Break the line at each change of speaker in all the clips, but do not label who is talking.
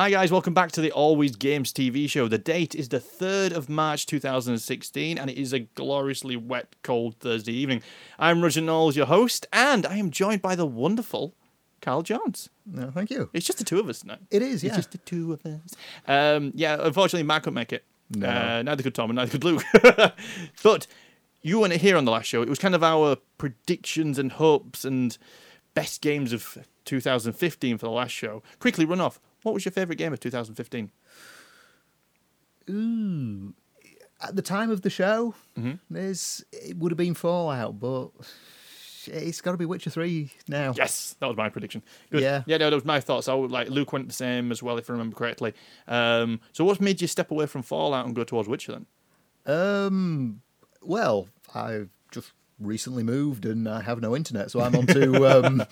Hi, guys, welcome back to the AlwayzGamez TV show. The date is the 3rd of March 2016, and it is a gloriously wet, cold Thursday evening. I'm Roger Knowles, your host, and I am joined by the wonderful Karl Jones.
No, thank you.
It's just the two of us now.
It is, yeah.
It's just the two of us. Um, yeah, unfortunately, Matt couldn't make it.
No.
Uh, neither could Tom, and neither could Luke. but you weren't here on the last show. It was kind of our predictions and hopes and best games of 2015 for the last show. Quickly run off. What was your favourite game of 2015?
Ooh. At the time of the show,
Mhm.
there's it would have been Fallout, but it's got to be Witcher Three now.
Yes, that was my prediction. Good.
Yeah.
yeah, no, that was my thoughts. I would, like Luke went the same as well, if I remember correctly. Um, so, what's made you step away from Fallout and go towards Witcher then?
Um. Well, I've just recently moved and I have no internet, so I'm onto um.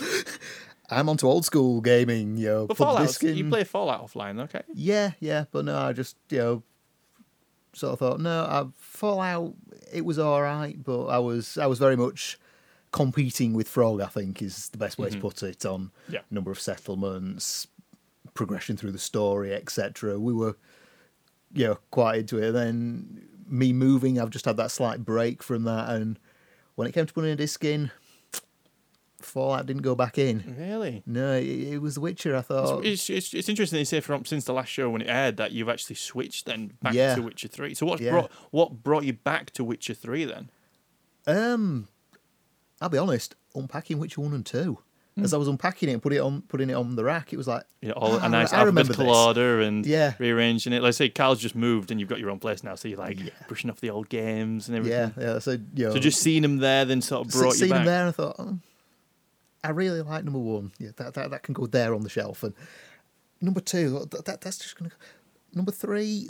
I'm onto old school gaming. You know,
But Fallout, you play Fallout offline, okay?
Yeah, yeah, but no, I just you know sort of thought no, I, Fallout it was all right, but I was I was very much competing with Frog. I think is the best way to mm-hmm. put it on
Yeah.
number of settlements, progression through the story, etc. We were you know quite into it. then me moving, I've just had that slight break from that, and when it came to putting a disc in. Fallout didn't go back in.
Really?
No, it, it was The Witcher. I thought.
It's, it's, it's interesting to say from since the last show when it aired that you've actually switched then back
Yeah.
to Witcher Three. So what
Yeah.
brought what brought you back to Witcher Three then?
Um, I'll be honest. Unpacking Witcher one and two, as I was unpacking it and put it on, putting it on the rack, it was like,
You know, all,
"Ah,
a nice
I remember
alphabetical
this."
order and
Yeah.
rearranging it. Like say Karl's just moved and you've got your own place now, so you're like brushing off the old games and everything.
Yeah, yeah. So you know,
So just seeing them there then sort of brought you
seen
back.
them there I thought, oh, I really like number one. Yeah, that, that that can go there on the shelf. And number two, oh, that, that that's just gonna. Go number three,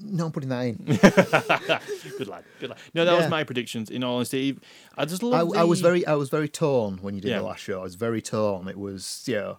no, I'm putting that in.
good lad, good lad. No, that was my predictions. In all honesty, I just
I,
love.
I was very, I was very torn when you did
Yeah.
the last show. I was very torn. It was, you know,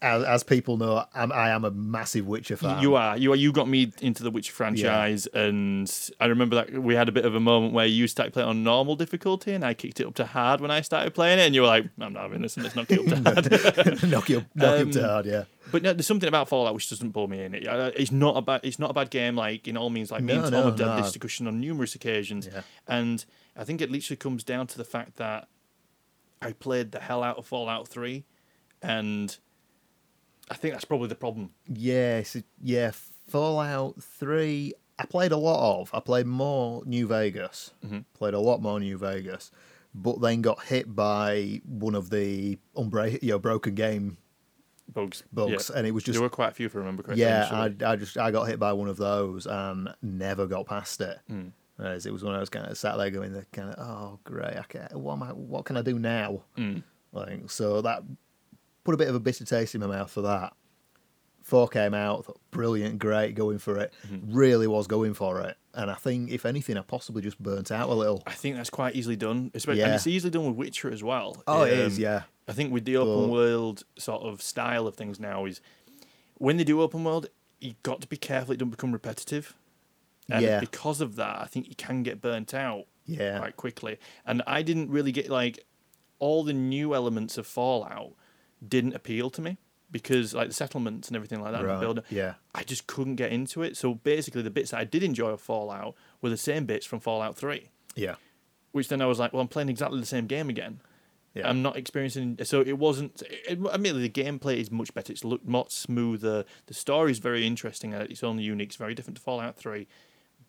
as, as people know, I'm, I am a massive Witcher fan.
You are. You are. You got me into the Witcher franchise, and I remember that we had a bit of a moment where you started playing on normal difficulty, and I kicked it up to hard when I started playing it, and you were like, "I'm not having this, and let's kick it up to hard."
knock you, knock you up to
Um,
hard, yeah.
but no, there's something about Fallout which doesn't pull me in. It, uh, it's not a bad. It's not a bad game. Like in all means, like me and Tom
no,
have done
no.
this discussion on numerous occasions,
Yeah.
and I think it literally comes down to the fact that I played the hell out of Fallout Three, and I think that's probably the problem.
Yes, yeah. Fallout Three. I played a lot of. I played more New Vegas.
Mhm.
Played a lot more New Vegas, but then got hit by one of the unbra- you know, broken game
Bugs.
bugs,
Yeah.
and it was just
there were quite a few, if I remember correctly.
yeah. I. I just I got hit by one of those and never got past it.
Mm.
Whereas it was when I was kind of sat there going, the kind of oh great, I can, what am I, what can I do now?
Mm.
Like so that put a bit of a bitter taste in my mouth for that. Four came out, thought, brilliant, great, going for it.
Mm-hmm.
Really was going for it, and I think if anything, I possibly just burnt out a little.
I think that's quite easily done, especially and
Yeah.
it's easily done with Witcher as well.
Oh, it is,
Um,
yeah,
I think with the open
But-
world sort of style of things now is when they do open world, you've got to be careful it don't become repetitive. And
Yeah.
because of that, I think you can get burnt out
yeah,
quite quickly. And I didn't really get like all the new elements of Fallout didn't appeal to me because like the settlements and everything like that,
right,
building,
yeah,
I just couldn't get into it. So basically, the bits that I did enjoy of Fallout were the same bits from Fallout Three
yeah,
which then I was like, well, I'm playing exactly the same game again.
yeah.
I'm not experiencing. So it wasn't. It, admittedly, the gameplay is much better. It's looked much smoother. The story is very interesting. It's only unique. It's very different to Fallout Three,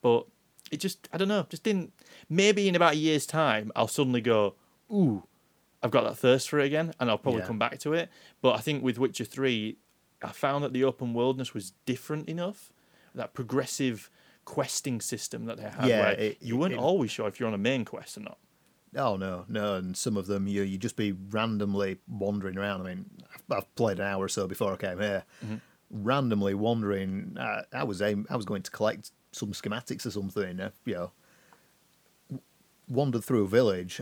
but it just I don't know. Just didn't. Maybe in about a year's time, I'll suddenly go, ooh, I've got that thirst for it again, and I'll probably
Yeah.
come back to it. But I think with Witcher Three, I found that the open worldness was different enough. That progressive questing system that they had,
Yeah,
where
it-
you weren't
it-
always sure if you're on a main quest or not.
Oh no, no, and some of them you you just be randomly wandering around. I mean, I've, played an hour or so before I came here, randomly wandering. Uh, I was aim, I was going to collect some schematics or something. Uh, you know, wandered through a village,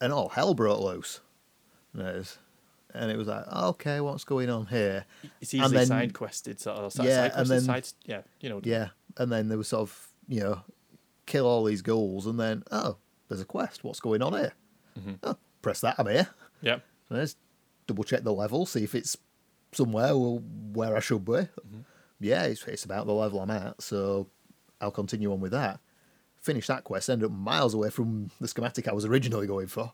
and all hell broke loose. There's, and it was like, okay, what's going on here?
It's
And
easily
then-
side quested, sort of side,
Yeah,
side
and
quested,
then-
side, yeah, you know,
Yeah, and then there was sort of you know, kill all these ghouls, and then oh, there's a quest. What's going on here?
Mm-hmm.
Oh, press that. I'm here.
yeah,
Let's double check the level, see if it's somewhere where I should be. Yeah, it's, it's about the level I'm at, so I'll continue on with that. Finish that quest, end up miles away from the schematic I was originally going for.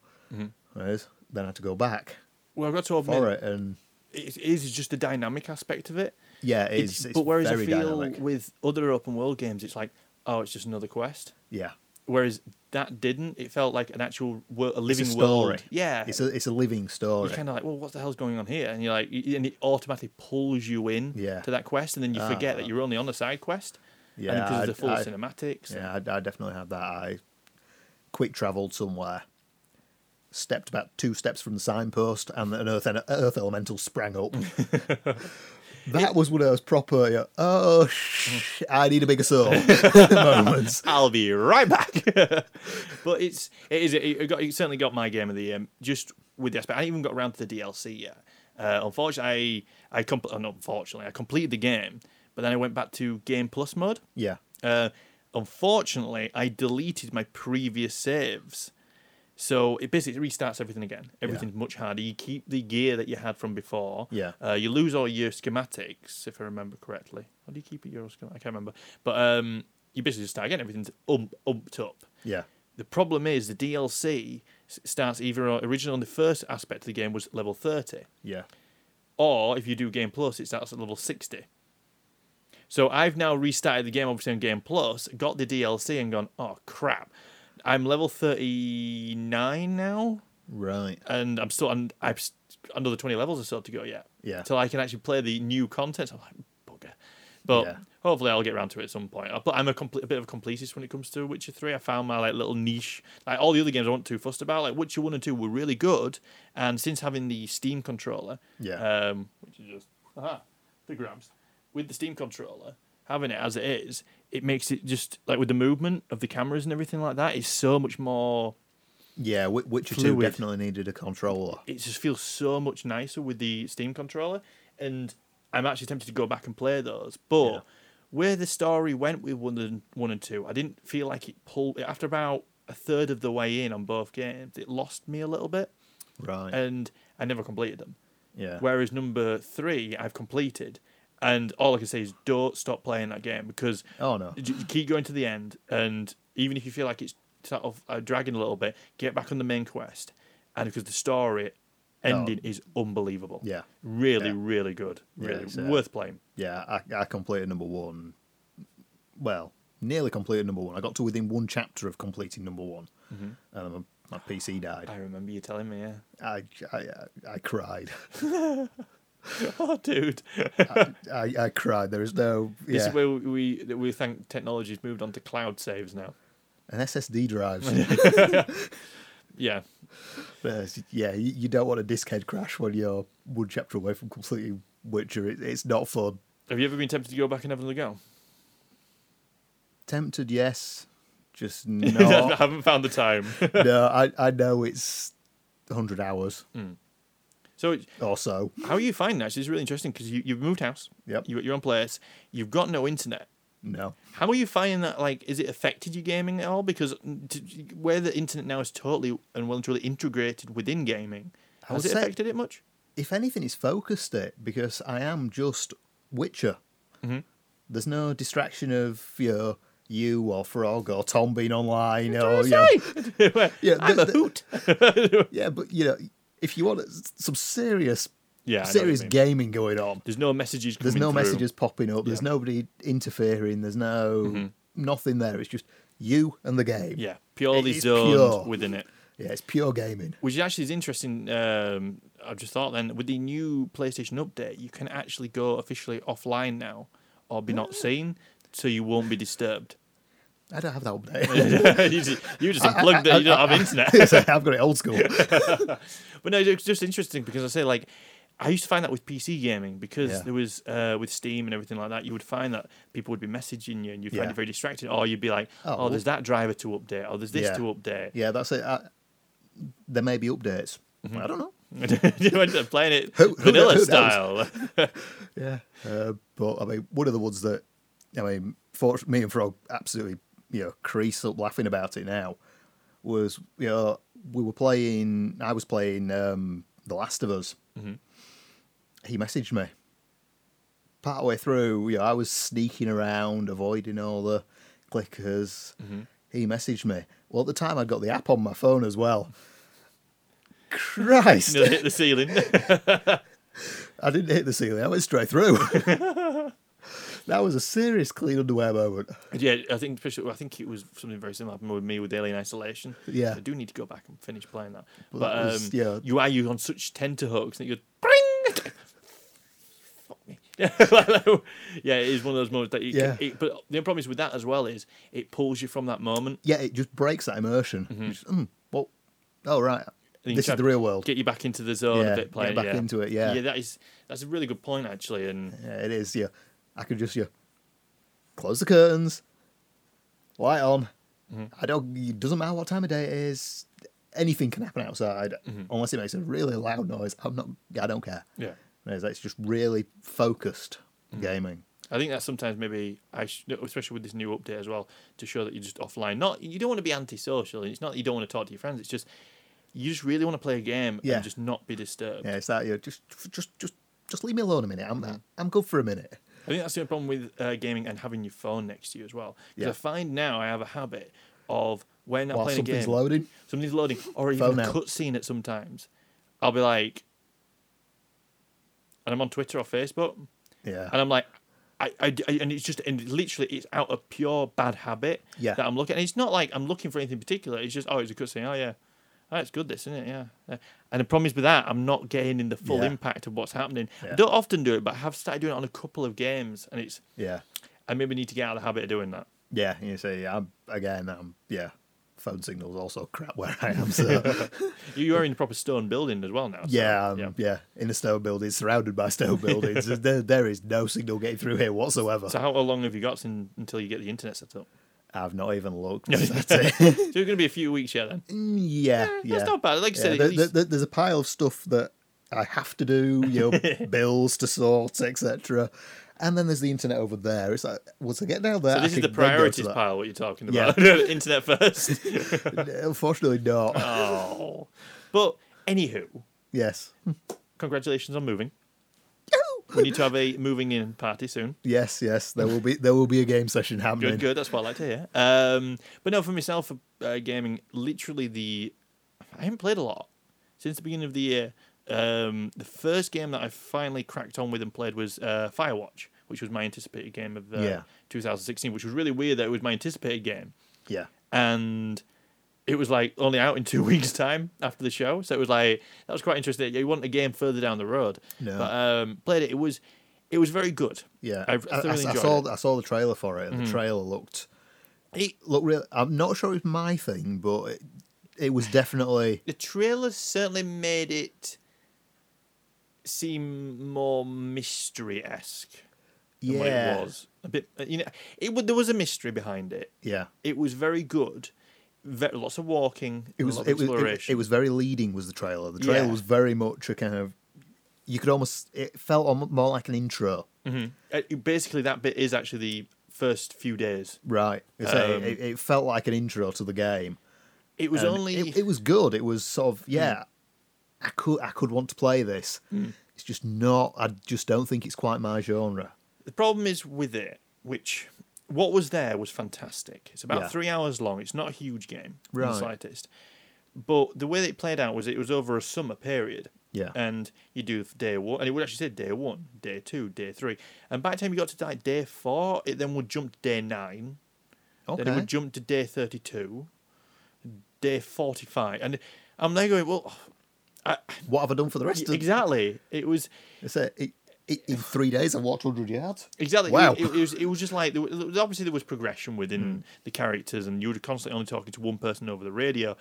Right? Then I had to go back
Well, I've got to admit,
for it, and
it is just the dynamic aspect of it.
yeah, it
It's,
is. It's,
but whereas I feel
dynamic.
with other open world games, it's like, oh, it's just another quest.
Yeah,
Whereas that didn't. It felt like an actual wor- a
it's
living
a story.
world. Yeah,
it's a it's a living story.
you're kind of like, well, what the hell's going on here? And you're like, and it automatically pulls you in
Yeah.
to that quest, and then you forget
Ah.
that you're only on a side quest.
Yeah,
and because of the full
I-
cinematics.
Yeah, I, I definitely had that. I quick travelled somewhere, stepped about two steps from the signpost, and an earth, earth elemental sprang up. that was one of those proper, you know, oh, sh- I need a bigger sword moments.
I'll be right back. but it's it is it, got, it certainly got my game of the year just with the aspect. I even got around to the DLC yet. Uh, unfortunately, I I compl- oh, not unfortunately I completed the game, but then I went back to Game Plus mode.
Yeah,
Uh, unfortunately, I deleted my previous saves. So it basically restarts everything again. Everything's much harder. You keep the gear that you had from before.
Yeah.
Uh, you lose all your schematics, if I remember correctly. How do you keep it? Your schematic? I can't remember. But um, you basically just start again. Everything's um, umped up.
yeah,
The problem is the DLC starts either originally on the first aspect of the game was level 30,
yeah,
or if you do Game Plus, it starts at level 60. So I've now restarted the game, obviously on Game Plus, got the DLC, and gone, oh crap, I'm level 39 now,
right.
and I'm still, and I've s- another 20 levels or so to go yet.
Yeah.
Till I can actually play the new content. So I'm like, bugger. But
Yeah.
hopefully I'll get around to it at some point. But I'm a, complete, a bit of a completist when it comes to Witcher 3. I found my like little niche. Like all the other games I wasn't too fussed about. Like Witcher 1 and 2 were really good. And since having the Steam controller,
Yeah.
um, which is just, aha, the grabs, with the Steam controller, having it as it is, it makes it just, like with the movement of the cameras and everything like that, is so much more
Yeah, Wi- Witcher 2 definitely needed a controller.
it just feels so much nicer with the Steam controller, and I'm actually tempted to go back and play those. But
Yeah.
where the story went with one and one and two, I didn't feel like it pulled. After about a third of the way in on both games, it lost me a little bit,
Right.
and I never completed them.
yeah.
Whereas number three, I've completed, and all I can say is don't stop playing that game because
oh, no.
you keep going to the end, and even if you feel like it's sort of uh, dragging a little bit, get back on the main quest, and because the story ending is unbelievable.
Yeah.
really,
Yeah.
really good. Really
it's, uh,
worth playing.
Yeah, I, I completed number one. Well, nearly completed number one. I got to within one chapter of completing number one,
Mm-hmm.
and my, my PC died.
I remember you telling me, yeah.
I, I, I cried.
oh, dude,
I, I cried. There is no
this is where we we think technology's moved on to cloud saves now.
an SSD drive.
Yeah,
There's- yeah, you, you don't want a disk head crash when you're one chapter away from completing Witcher. It, it's not fun.
have you ever been tempted to go back and have another go?
Tempted, yes. Just
no.
I
haven't found the time.
no, I, I know it's 100 hours hmm.
So, it-
or so.
how are you finding that? It's really interesting because you, you've moved house.
Yep.
You got your own place. You've got no internet.
No.
How are you finding that? Like, is it affected your gaming at all? Because t- where the internet now is totally and well and truly integrated within gaming, has it affected it much?
if anything, it's focused it because I am just Witcher.
Mm-hmm.
There's no distraction of you, know, you or Frog or Tom being online or you know! Yeah,
I'm
the-
a hoot.
yeah, but you know, if you want some serious,
Yeah, I know what you
serious gaming going on,
There's no messages.
there's no
through.
messages popping up. There's
Yeah. Mm-hmm.
nobody interfering. There's no nothing there. It's just you and the game.
Yeah, purely zoned
pure.
within it.
yeah, it's pure gaming.
Which actually is interesting. Um, I've just thought then with the new PlayStation update, you can actually go officially offline now or be not seen, so you won't be disturbed.
I don't have that update.
you just, you just unplugged it. You don't have internet.
I've got it old school.
But no, it's just interesting because I say like I used to find that with PC gaming because
Yeah.
there was uh, with Steam and everything like that. You would find that people would be messaging you and you'd find it very distracting, or you'd be like,
Oh,
"Oh, there's that driver to update, or there's this
Yeah.
to update."
Yeah, that's it. I, there may be updates. I don't know.
you end up playing it
Who- who
vanilla style.
Yeah. Uh, but I mean, one of the ones that I mean, for me and Frog absolutely, you know, crease up laughing about it now was you know we were playing. I was playing um, The Last of Us, he messaged me. Part way through, you know, I was sneaking around, avoiding all the clickers. He messaged me. Well, at the time, I'd got the app on my phone as well. Christ!
Nearly hit the ceiling.
I didn't hit the ceiling. I went straight through. that was a serious clean underwear moment.
yeah, I think especially, I think it was something very similar happened with me with Alien Isolation.
Yeah.
I do need to go back and finish playing that. But um,
was- yeah.
you are you on such tenterhooks that you're bring. Fuck me. yeah, it is one of those moments that you
Yeah.
can, it, but the problem is with that as well is it pulls you from that moment.
Yeah, it just breaks that immersion. You just, mm, well, oh right, this is the real world.
Get you back into the zone
Yeah,
of it
get back
yeah.
into it, yeah.
yeah, that is that's a really good point actually, and
Yeah, it is. Yeah, I could just yeah, close the curtains, light on.
Mm-hmm.
I don't. It doesn't matter what time of day it is. Anything can happen outside,
Mm-hmm.
unless it makes a really loud noise. I'm not. I don't care.
yeah.
It's just really focused
Mm-hmm.
gaming.
I think that sometimes maybe I, sh- especially with this new update as well, to show that you're just offline. Not you don't want to be antisocial. It's not that you don't want to talk to your friends. It's just you just really want to play a game
Yeah.
and just not be disturbed.
Yeah, it's that. You just, just, just, just leave me alone a minute. I'm,
Mm-hmm.
I'm good for a minute.
I think that's the only problem with uh, gaming and having your phone next to you as well. Because
Yeah.
I find now I have a habit of when I'm
While
playing a game, something's
loading.
something's loading, or even
Phone
a
out.
cutscene at sometimes, I'll be like, and I'm on Twitter or Facebook,
Yeah.
and I'm like, I, I, I- and it's just and literally it's out of pure bad habit
Yeah.
that I'm looking. And it's not like I'm looking for anything particular. It's just oh, it's a cutscene. Oh yeah, oh, it's good, this isn't it? Yeah. yeah. And the problem is with that, I'm not getting in the full
Yeah.
impact of what's happening. I don't often do it, but I have started doing it on a couple of games, and it's
Yeah.
I maybe need to get out of the habit of doing that.
Yeah. You see, I'm again. I'm yeah. Phone signal's also crap where I am. So
You are in the proper stone building as well now. so,
yeah, um, yeah, In a stone building, surrounded by stone buildings. there, there is no signal getting through here whatsoever.
So how long have you got sin, until you get the internet set up?
I've not even looked.
So it's going to be a few weeks yet then.
Mm, yeah, yeah.
That's not bad. Like I
Yeah,
said,
there-
least-
there- there's a pile of stuff that I have to do, you know, bills to sort, etc. And then there's the internet over there. It's like, once I get down there,
so
I
this is the priorities pile. What you're talking about? Yeah. internet first.
Unfortunately, not.
oh, but anywho,
yes,
congratulations on moving. We need to have a moving in party soon.
yes, yes. There will be there will be a game session happening.
Good, good. That's what I like to hear. Um, but no, for myself, uh, gaming, literally the I haven't played a lot since the beginning of the year. Um, the first game that I finally cracked on with and played was uh, Firewatch, which was my anticipated game of uh,
Yeah.
2016, which was really weird that it was my anticipated game,
Yeah,
and it was like only out in two weeks' time after the show. So it was like that was quite interesting. You want a game further down the road,
No.
but um, played it. It was it was very good.
yeah.
I
I, I- I
enjoyed
saw
it. Mm-hmm.
I saw the trailer for it, and the trailer looked
It,
looked real. I'm not sure it was my thing, but it, it was definitely
the trailer certainly made it seem more mystery esque
yeah,
it was. A bit, you know, it there was a mystery behind it.
yeah.
It was very good. Lots of walking.
It was it
of
was it,
exploration.
it was very leading. Was the trailer? The trailer
Yeah.
was very much a kind of you could almost it felt more like an intro.
Mhm. Uh, it- basically that bit is actually the first few days.
Right.
Um,
it, it felt like an intro to the game.
It was
And
only
It, it was good. It was sort of yeah. I could I could want to play this. It's just not. I just don't think it's quite my genre.
The problem is with it, which what was there was fantastic. It's about
Yeah.
three hours long. It's not a huge game, in the slightest. But the way that it played out was it was over a summer period.
Yeah.
And you do day one, and it would actually say day one, day two, day three. And by the time you got to like day four, it then would jump to day nine.
Okay.
Then it would jump to day 32, day 45. And I'm there going, well, I,
what have I done for the rest of? It?
Exactly. It was
It's a, it, in three days, I walked hundred yards.
Exactly.
Wow.
It, it, was. It was just like there was, obviously there was progression within
Hmm.
the characters, and you were constantly only talking to one person over the radio.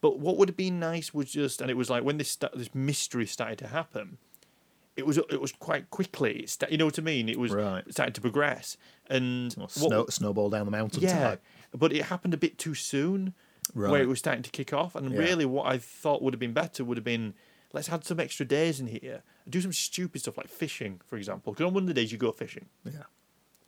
But what would have been nice was just, and it was like when this this mystery started to happen, it was it was quite quickly. It sta- you know what I mean? It was
Right.
it started to progress, and
Well,
what-
snowball down the mountain.
yeah,
type.
but it happened a bit too soon, where it was starting to kick off. And
Yeah.
really, what I thought would have been better would have been let's add some extra days in here, do some stupid stuff like fishing, for example. Because on one of the days you go fishing
yeah.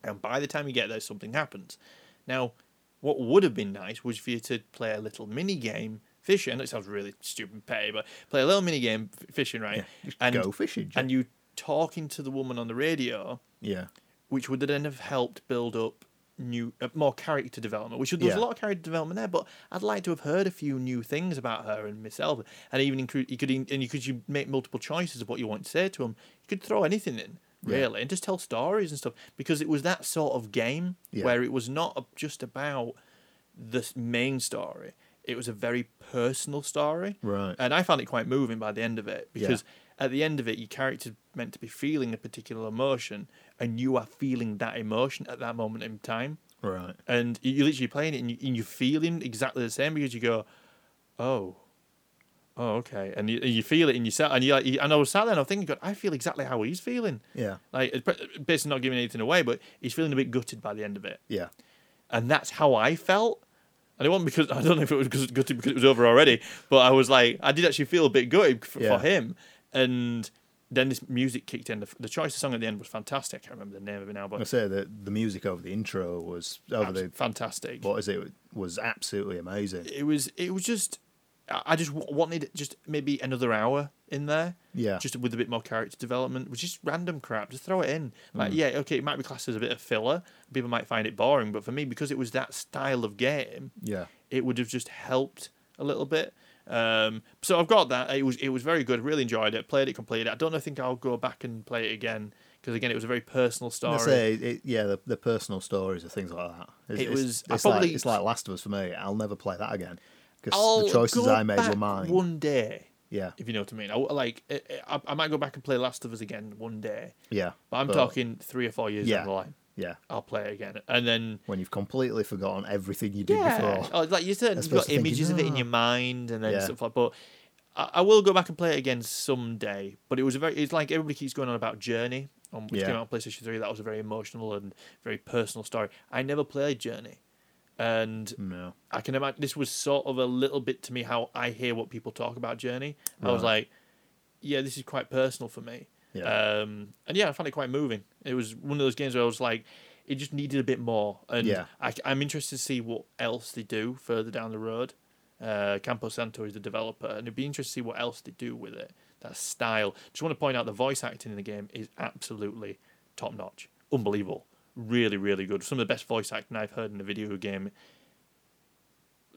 and by the time you get there, something happens. Now, what would have been nice was for you to play a little mini game fishing. It sounds really stupid, and petty, but play a little mini game f- fishing, right?
Yeah, just
and
go fishing, Jack.
and you talking to the woman on the radio,
Yeah.
which would then have helped build up new uh, more character development. Which there's
Yeah.
a lot of character development there, but I'd like to have heard a few new things about her and Miss Elva, and even include you could and you could you make multiple choices of what you want to say to them. You could throw anything in
Yeah.
really and just tell stories and stuff because it was that sort of game
Yeah.
where it was not just about the main story. It was a very personal story,
Right.
and I found it quite moving by the end of it
Yeah.
At the end of it, your character's meant to be feeling a particular emotion, and you are feeling that emotion at that moment in time.
Right.
And you- you're literally playing it, and, you, and you're feeling exactly the same because you go, "Oh, oh, okay," and you, and you feel it in yourself, and you like, and I was sat there, and I'm thinking, God, I feel exactly how he's feeling.
Yeah.
Like, basically not giving anything away, but he's feeling a bit gutted by the end of it
Yeah.
and that's how I felt. And it wasn't because I don't know if it was gutted because it was over already, but I was like, I did actually feel a bit gutted for,
Yeah.
for him. And then this music kicked in. The, the choice of song at the end was fantastic. I can't remember the name of it now,
I
but
say that the music over the intro was over the
fantastic.
what is it was absolutely amazing.
It was. It was just. I I just wanted just maybe another hour in there.
Yeah.
Just with a bit more character development, which is random crap. Just throw it in.
Mm.
Yeah, okay, it might be classed as a bit of filler. People might find it boring, but for me, because it was that style of game,
Yeah.
it would have just helped a little bit. Um, so I've got that. It was it was very good. Really enjoyed it. Played it, completed it. I don't know, think I'll go back and play it again because again, it was a very personal
I
story.
say it, yeah, the, the personal stories and things like that. It's,
It was-
It's, like,
probably-
it's like Last of Us for me. I'll never play that again because the choices I made were mine.
One day,
Yeah.
if you know what I mean. I, like I, I, might go back and play Last of Us again one day,
Yeah.
but I'm talking three or four years
Yeah.
down the line.
Yeah.
I'll play it again, and then
When you've completely forgotten everything you did
yeah,
before.
oh, like you said, you've got
thinking,
images of it in
"Ah."
your mind, and then
Yeah.
stuff like. But I, I will go back and play it again someday. But it was a very, it's like everybody keeps going on about Journey, on which
Yeah.
came out on PlayStation Three. That was a very emotional and very personal story. I never played Journey, and
No.
I can imagine this was sort of a little bit to me how I hear what people talk about Journey. I was like, yeah, this is quite personal for me.
Yeah.
Um, and yeah, I found it quite moving. It was one of those games where I was like, it just needed a bit more. And
Yeah.
I, am interested to see what else they do further down the road. Uh, Campo Santo is the developer, and it'd be interesting to see what else they do with it. That style. Just want to point out the voice acting in the game is absolutely top notch, unbelievable, really, really good. Some of the best voice acting I've heard in a video game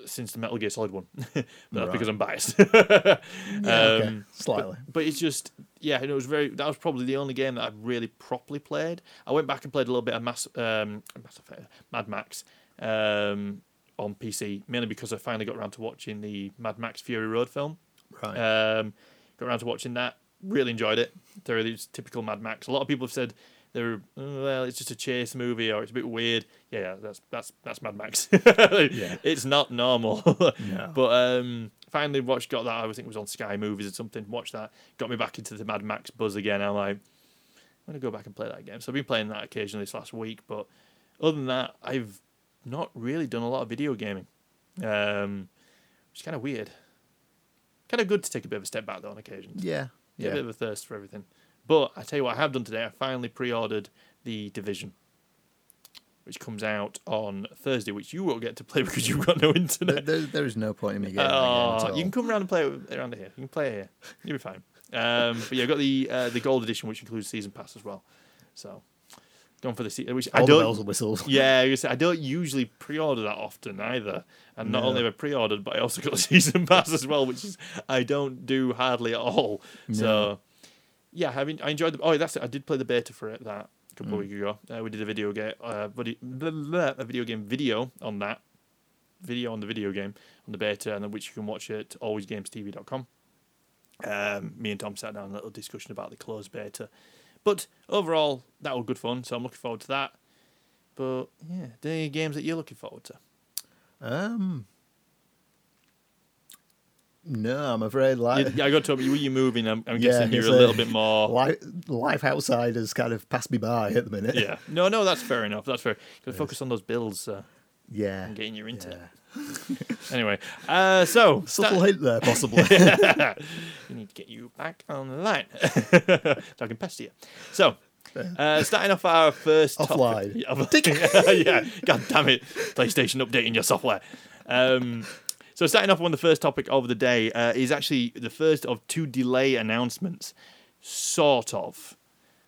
since the Metal Gear Solid one. but that's because I'm biased.
Yeah, okay.
Um,
Slightly.
but it's just yeah, and it was very. That was probably the only game that I've really properly played. I went back and played a little bit of Mass, um, Mad Max, um, on PC mainly because I finally got around to watching the Mad Max Fury Road film.
Right.
Um, got around to watching that. Really enjoyed it. Thoroughly, it's typical Mad Max. A lot of people have said they're "Oh, well, it's just a chase movie or it's a bit weird. Yeah, yeah that's that's that's Mad Max.
Yeah.
It's not normal.
No.
But um, finally watched got that. I think it was on Sky Movies or something. Watched that. Got me back into the Mad Max buzz again. I'm like, I'm gonna go back and play that game. So I've been playing that occasionally this last week. But other than that, I've not really done a lot of video gaming, um, which is kind of weird. Kind of good to take a bit of a step back though on occasions.
yeah.
A
Yeah.
bit of a thirst for everything. But I tell you what, I have done today. I finally pre-ordered the Division, which comes out on Thursday, which you won't get to play because you've got no internet.
there, there is no point in me getting that game at all.
you can come around and play it around here. You can play it here. You'll be fine. Um, but yeah, I got the uh, the gold edition, which includes season pass as well. So going for the season, which
all
I
the bells
don't.
and whistles.
Yeah, I, was gonna say, I don't usually pre-order that often either. And not
No.
only have I pre-ordered, but I also got a season pass as well, which is I don't do hardly at all. So yeah, I mean, I enjoyed the. Oh, that's it. I did play the beta for it that a couple of weeks ago. Uh, we did a video game, uh, video, blah, blah, a video game video on that. Video on the video game on the beta, and then which you can watch at alwayzgamestv.com. Um, me and Tom sat down a little discussion about the closed beta, but overall that was good fun. So I'm looking forward to that. But yeah, any games that you're looking forward to?
Um. No, I'm afraid. Like,
You, I got to you. Were you moving? I'm, I'm
Yeah,
guessing you're a
a-
little bit more.
life, life outside has kind of passed me by at the minute.
Yeah. No, no, that's fair enough. That's fair. Got to focus on those bills uh,
Yeah.
and getting your internet.
yeah.
Anyway, uh, so
Subtle hint there, possibly.
we need to get you back on the line so I can pester you. So, uh, starting off our first
Offline.
topic. Yeah, yeah, god damn it, PlayStation updating your software. Um, so, starting off on the first topic of the day uh, is actually the first of two delay announcements, sort of.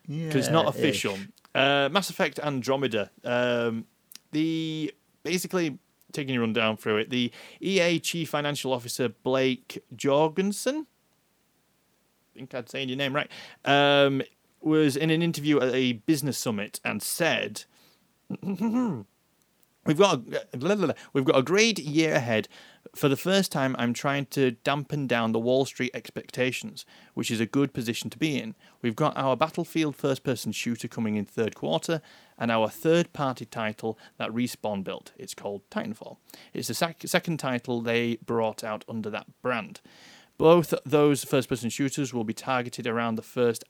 because it's not official. Uh, Mass Effect Andromeda. Um, the basically taking you run down through it. The EA Chief Financial Officer Blake Jorgensen. I think I'd saying your name right. Um, was in an interview at a business summit and said. We've got a, blah, blah, blah. we've got a great year ahead. For the first time, I'm trying to dampen down the Wall Street expectations, which is a good position to be in. We've got our Battlefield first-person shooter coming in third quarter, and our third-party title that Respawn built. It's called Titanfall. It's the sec- second title they brought out under that brand. Both those first-person shooters will be targeted around the first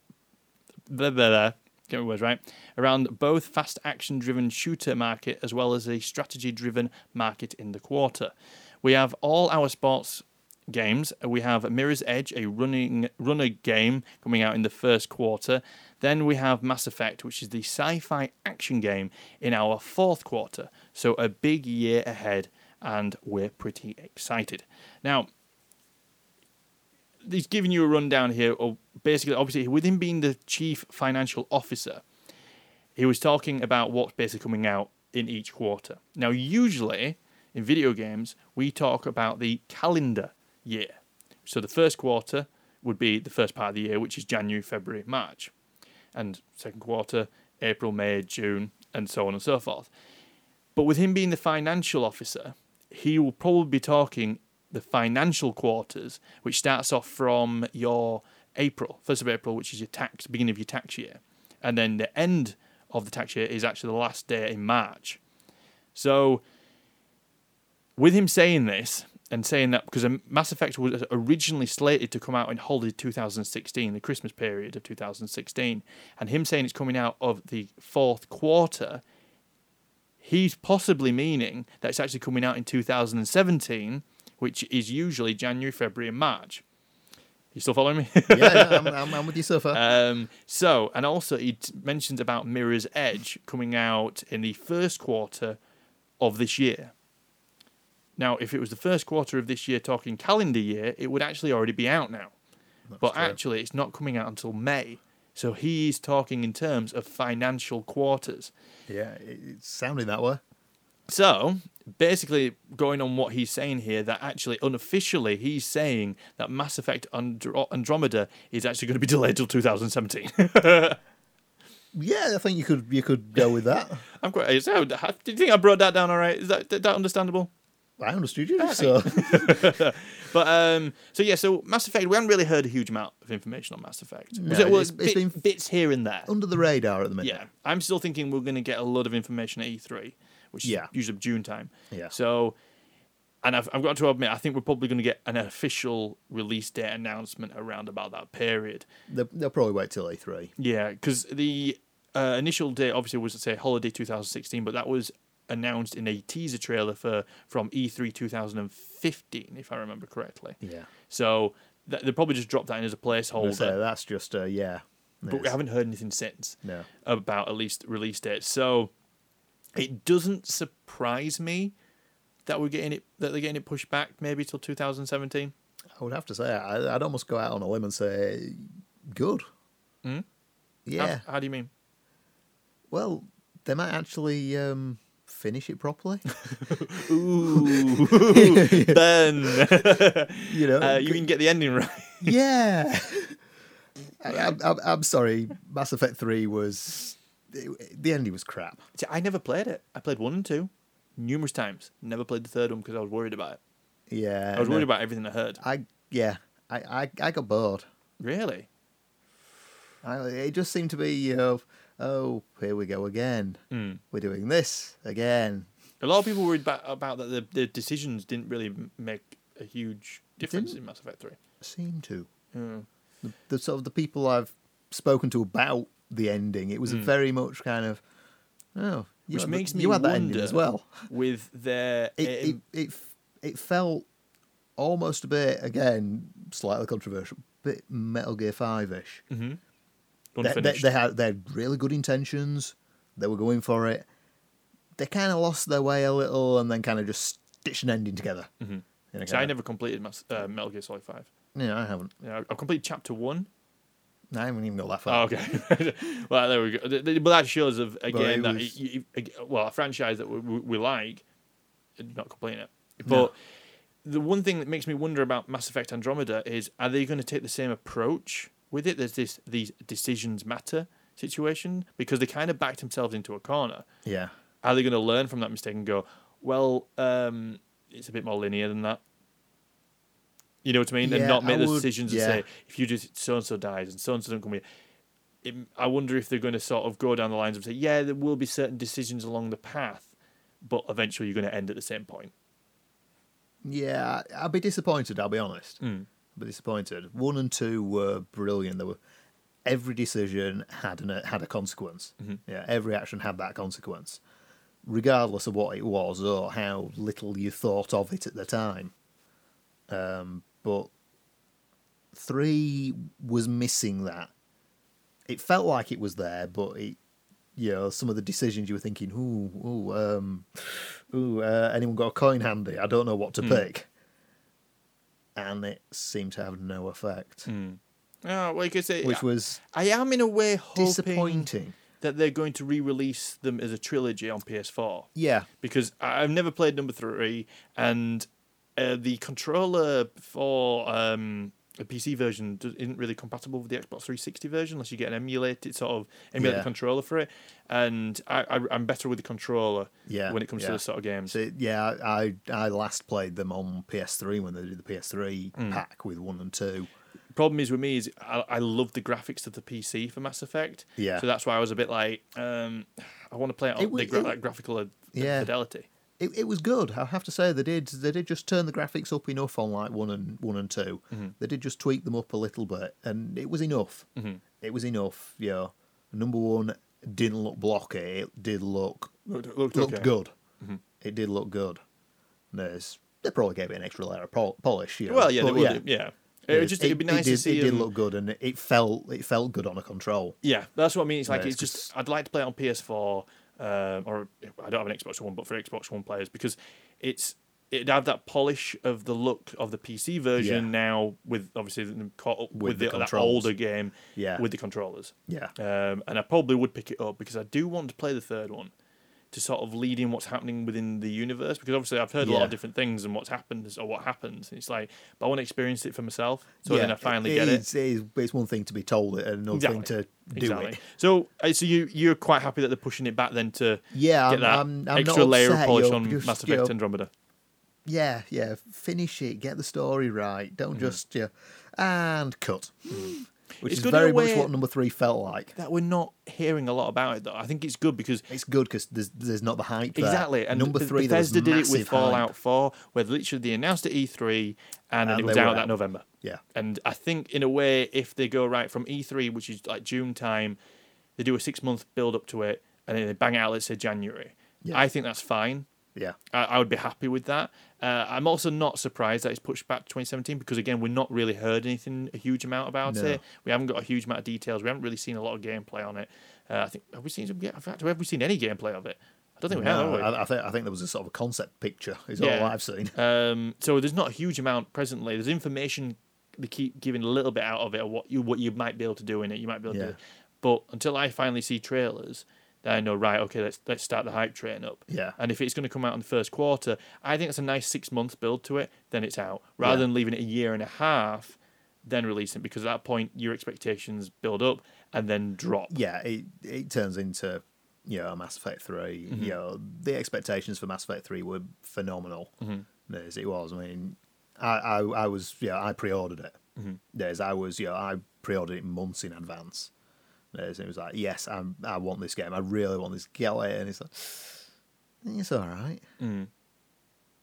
blah, blah, blah, get my words right, around both fast action driven shooter market as well as a strategy driven market in the quarter. We have all our sports games. We have Mirror's Edge, a running runner game coming out in the first quarter. Then we have Mass Effect, which is the sci-fi action game in our fourth quarter. So a big year ahead and we're pretty excited. Now, he's giving you a rundown here of basically obviously with him being the chief financial officer he was talking about what's basically coming out in each quarter now usually in video games we talk about the calendar year so the first quarter would be the first part of the year which is january february march and second quarter april may june and so on and so forth but with him being the financial officer he will probably be talking the financial quarters, which starts off from your April, 1st of April, which is your tax, beginning of your tax year. And then the end of the tax year is actually the last day in March. So, with him saying this and saying that, because Mass Effect was originally slated to come out in holiday 2016, the Christmas period of 2016, and him saying it's coming out of the fourth quarter, he's possibly meaning that it's actually coming out in 2017 which is usually January, February, and March. You still following me?
yeah, yeah I'm, I'm, I'm with you so far.
um, so, and also he mentions about Mirror's Edge coming out in the first quarter of this year. Now, if it was the first quarter of this year, talking calendar year, it would actually already be out now. but
true.
actually, it's not coming out until May. So he's talking in terms of financial quarters.
yeah, it's sounding that way.
So basically, going on what he's saying here, that actually unofficially he's saying that Mass Effect Andro- Andromeda is actually going to be delayed till 2017.
Yeah, I think you could you could go with that.
I'm quite. Do you think I brought that down all right? Is that, that understandable?
I understood you. So
But um, so yeah, so Mass Effect, we haven't really heard a huge amount of information on Mass Effect. Was
No,
it, well,
it's-
bit-
been-
bits here and there.
under the radar at the minute.
Yeah, I'm still thinking we're going to get a lot of information at E3, which is usually June time.
Yeah.
So, and I've, I've got to admit, I think we're probably going to get an official release date announcement around about that period.
They'll, they'll probably wait till E3.
Yeah, because the uh, initial date obviously was to say holiday 2016, but that was announced in a teaser trailer for from E E3 2015, if I remember correctly.
Yeah.
So th- they probably just dropped that in as a placeholder.
So that's just a yeah.
but we haven't heard anything since
No.
about at least release date. So it doesn't surprise me that we're getting it that they're getting it pushed back maybe till 2017.
I would have to say I, I'd almost go out on a limb and say good.
Hmm?
Yeah.
How, how do you mean?
Well, they might actually um, finish it properly.
Ooh, Ben.
you know.
uh, you can get the ending right.
yeah. I, I'm, I'm, I'm sorry. Mass Effect Three was it, the ending was crap.
See, I never played it. I played one and two numerous times. Never played the third one because I was worried about it.
Yeah.
I was
no.
worried about everything I heard.
I yeah. I, I, I got bored.
Really?
I, it just seemed to be you know oh here we go again.
Mm.
We're doing this again.
A lot of people worried about, about that the, the decisions didn't really make a huge difference in Mass Effect 3.
Seem to.
Yeah.
the, the sort of the people I've spoken to about the ending, it was a very much kind of oh, you.
Which
had,
makes
the,
me
you had that ending
wonder-
as well.
With their.
It it, it it felt almost a bit again slightly controversial, bit Metal Gear Five ish. Mm-hmm.
Mhm.
They, they, they had they had really good intentions. They were going for it. They kind of lost their way a little, and then kind of just stitched an ending together.
Mhm. See, I never completed Mass, uh, Metal Gear Solid 5.
Yeah, I haven't.
Yeah, I've completed chapter 1,
No, I haven't even got that
Oh,
far.
okay. well, there we go. But that shows of again that
was-
you, you- well, a franchise that we, we we like, not complaining it. But the one thing that makes me wonder about Mass Effect Andromeda is: are they going to take the same approach with it? There's this these decisions matter situation because they kind of backed themselves into a corner.
Yeah.
Are they going to learn from that mistake and go, well, um, it's a bit more linear than that? You know what I mean? and not make
I
those
would-
decisions and say, if you just so and so dies and so and so don't come here. It, I wonder if they're going to sort of go down the lines and say, yeah, there will be certain decisions along the path, but eventually you're going to end at the same point.
Yeah, I'll be disappointed. I'll be honest.
Mm.
I'll disappointed. One and two were brilliant. There were every decision had an, had a consequence.
Mm-hmm.
Yeah, every action had that consequence, regardless of what it was or how little you thought of it at the time. Um, but three was missing that. It felt like it was there, but it, you know, some of the decisions you were thinking, ooh, ooh, um, ooh, uh, anyone got a coin handy? I don't know what to
Hmm.
pick. And it seemed to have no effect,
Oh, like I say,
which was
I am in a way hoping
disappointing.
that they're going to re-release them as a trilogy on PS4.
Yeah,
because I've never played number three, and uh, the controller for um, the PC version isn't really compatible with the Xbox 360 version unless you get an emulated sort of emulated
Yeah.
controller for it. And I, I, I'm better with the controller
Yeah,
when it comes to
yeah.
this sort of games.
so yeah, I I last played them on PS3 when they did the PS3
Hmm.
pack with one and two.
Problem is with me is I, I love the graphics of the PC for Mass Effect.
Yeah.
So that's why I was a bit like, um, I want to play it on
It
the gra-
it-
like graphical uh,
Yeah.
fidelity.
It, it was good. I have to say they did they did just turn the graphics up enough on like one and one and 2
Mm-hmm.
They did just tweak them up a little bit, and it was enough.
Mm-hmm.
It was enough. Yeah. Number one didn't look blocky. It did look
Looked, looked
looked
okay.
good.
Mm-hmm.
It did look good. There's they probably gave it an extra layer of pol- polish. You know,
Well, yeah, they
but
will do. Yeah. It would just it'd be nice
did,
to see
It did look good, and it felt it felt good on a control.
Yeah, that's what I mean. It's like
Yeah,
it's
it's
just I'd like to play it on PS4, um, or I don't have an Xbox One, but for Xbox One players because it's it'd have that polish of the look of the PC version
Yeah.
now with obviously caught up with,
With the
that older game
Yeah.
with the controllers.
Yeah.
Um, and I probably would pick it up because I do want to play the third one to sort of lead in what's happening within the universe because obviously I've heard a lot of different things and what's happened or what happens. And it's like, but I want to experience it for myself. So
yeah,
then I finally
it
get it.
is- it is- It's one thing to be told it, and another
Exactly.
thing to do
Exactly.
it.
So, uh, so you you're quite happy that they're pushing it back then to
Yeah,
get
I'm,
that
I'm, I'm
extra layer of polish on
because,
Mass
you
Effect
know,
Andromeda.
Yeah, yeah. Finish it. Get the story right.
Mm-hmm.
Don't just yeah, and cut. Which
It's
is very much what number three felt like.
That we're not hearing a lot about it though. I think it's good because
It's good because there's there's not the hype. there.
exactly. And
number three,
Bethesda did it with Fallout
hype.
4, where literally they announced at E3 and,
And
it was
they
out that
out.
November.
Yeah,
And I think in a way, if they go right from E3, which is like June time, they do a six month build up to it, and then they bang it out, let's say January.
Yeah.
I think that's fine.
yeah,
I, I would be happy with that. Uh, I'm also not surprised that it's pushed back to 2017 because again, we've not really heard anything a huge amount about
No.
it. We haven't got a huge amount of details. We haven't really seen a lot of gameplay on it. Uh, I think have we seen some? In fact, have we seen any gameplay of it? I don't think we have.
No,
have we?
I, I think I think there was a sort of a concept picture. Is
Yeah.
all I've seen.
Um, so there's not a huge amount presently. There's information they keep giving a little bit out of it, of what you what you might be able to do in it. You might be able
Yeah.
to, but until I finally see trailers, then I know right. Okay, let's let's start the hype train up.
Yeah.
And if it's going to come out in the first quarter, I think it's a nice six month build to it. Then it's out rather
Yeah.
than leaving it a year and a half, then releasing it because at that point your expectations build up and then drop.
Yeah, it it turns into you know Mass Effect 3
Mm-hmm.
You know the expectations for Mass Effect Three were phenomenal.
Mm-hmm.
As it was. I mean, I I, I was yeah I pre-ordered it.
Mm-hmm.
There's I was you know I pre-ordered it months in advance. There's, it was like yes I'm I want this game. I really want this. Get it, and it's like it's all right.
Mm.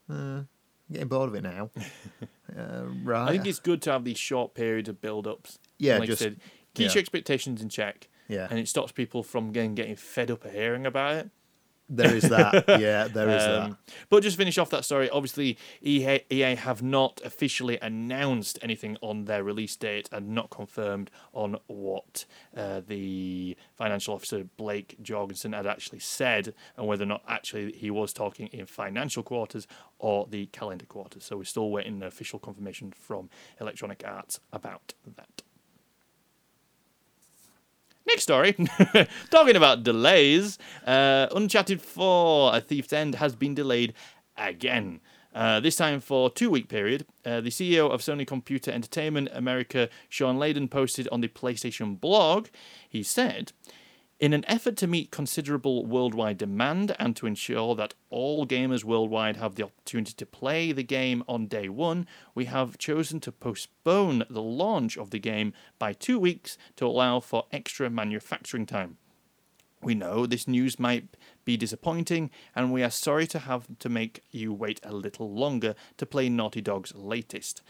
Uh, I'm getting bored of it now. uh, right.
I think it's good to have these short periods of build ups.
Yeah,
like
just-
I said, keeps
yeah.
your expectations in check.
Yeah.
and it stops people from getting getting fed up of hearing about it.
There is that. Yeah, there is that.
Um, But just finish off that story. Obviously, EA, EA have not officially announced anything on their release date and not confirmed on what uh, the financial officer Blake Jorgensen had actually said and whether or not actually he was talking in financial quarters or the calendar quarters. So we're still waiting an official confirmation from Electronic Arts about that. Next story, talking about delays, uh, Uncharted 4: A Thief's End has been delayed again. Uh, this time for two week period. Uh, the CEO of Sony Computer Entertainment America, Shawn Layden, posted on the PlayStation blog. He said, in an effort to meet considerable worldwide demand and to ensure that all gamers worldwide have the opportunity to play the game on day one, we have chosen to postpone the launch of the game by two weeks to allow for extra manufacturing time. We know this news might be disappointing, and we are sorry to have to make you wait a little longer to play Naughty Dog's latest.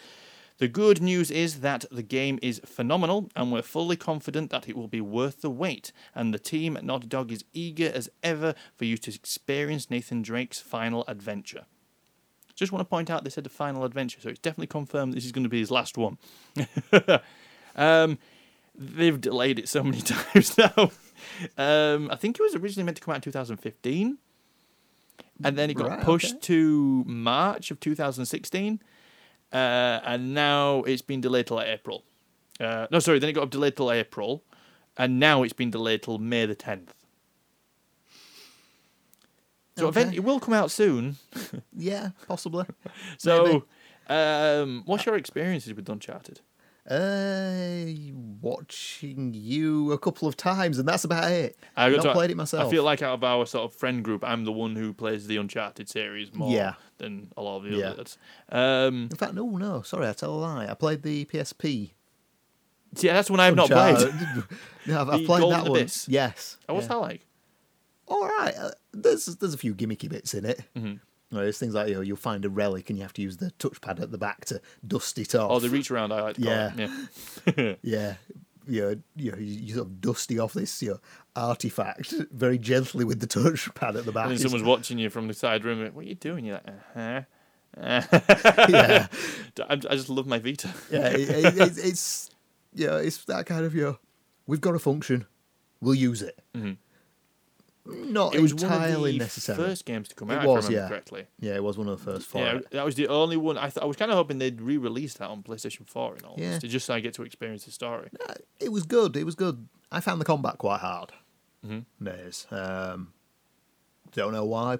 The good news is that the game is phenomenal, and we're fully confident that it will be worth the wait. And the team at Naughty Dog is eager as ever for you to experience Nathan Drake's final adventure. Just want to point out they said the final adventure, so it's definitely confirmed this is going to be his last one. um, they've delayed it so many times now. Um, I think it was originally meant to come out in 2015, and then it got
Right,
pushed
okay.
to March of 2016, uh, and now it's been delayed till April. Uh, no, sorry, then it got delayed till April, and now it's been delayed till May the 10th. So
Okay.
event- it will come out soon.
Yeah, possibly.
So, um, what's your experiences with Uncharted?
Uh, watching you a couple of times, and that's about it.
I got
Not
to-
played it myself.
I feel like out of our sort of friend group, I'm the one who plays the Uncharted series more
Yeah.
Than a lot of the
Yeah.
others. Um,
In fact, no, no, sorry, I tell a lie. I played the PSP.
see, that's one I've not played.
No, I've, I've played
Golden
that one. Yes.
Oh, what's
yeah.
that like?
All right. Uh, there's there's a few gimmicky bits in it.
Mhm.
Well, There's things like you know, you'll find a relic and you have to use the touchpad at the back to dust it off.
Oh, the reach around. I like
Yeah.
Yeah.
yeah. You know, you, know, you sort of dusty off this you know, artifact very gently with the touchpad at the back.
and then someone's watching you from the side room. What are you doing? You're like, uh-huh.
yeah,
I, I just love my Vita.
yeah. It, it, it's, it's you know, it's that kind of you know, we've got a function, we'll use it.
Mhm.
Not
It was one of
entirely
the
necessary.
first games to come
It
out.
was,
if I remember
yeah.
correctly.
Yeah, it was one of the first four.
Yeah, that was the only one. I, th- I was kind of hoping they'd re-release that on PlayStation Four and all
Yeah.
to just so I get to experience the story.
Uh, it was good. It was good. I found the combat quite hard.
Mhm.
Days. Um, don't know why.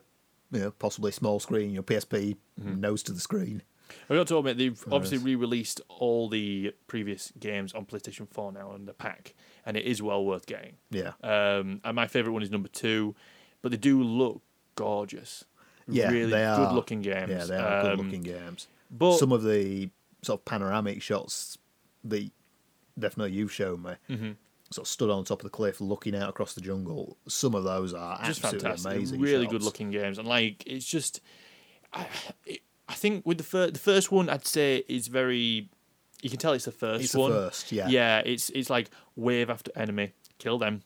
You know, possibly small screen. Your PSP
Mm-hmm.
nose to the screen.
I got to admit they've obviously re-released all the previous games on PlayStation Four now in the pack, and it is well worth getting.
Yeah,
Um, and my favorite one is number two, but they do look gorgeous.
yeah,
really
they are
good-looking games.
Yeah, they are
Um,
good-looking games.
But
Some of the sort of panoramic shots that definitely you've shown me.
Mhm.
Sort of stood on top of the cliff, looking out across the jungle. Some of those are
just
absolutely
fantastic,
amazing.
really
shots.
good looking games, and like it's just, I, it, I think with the first, the first one, I'd say is very, you can tell it's the first
It's the first, yeah.
yeah, it's it's like wave after enemy, kill them.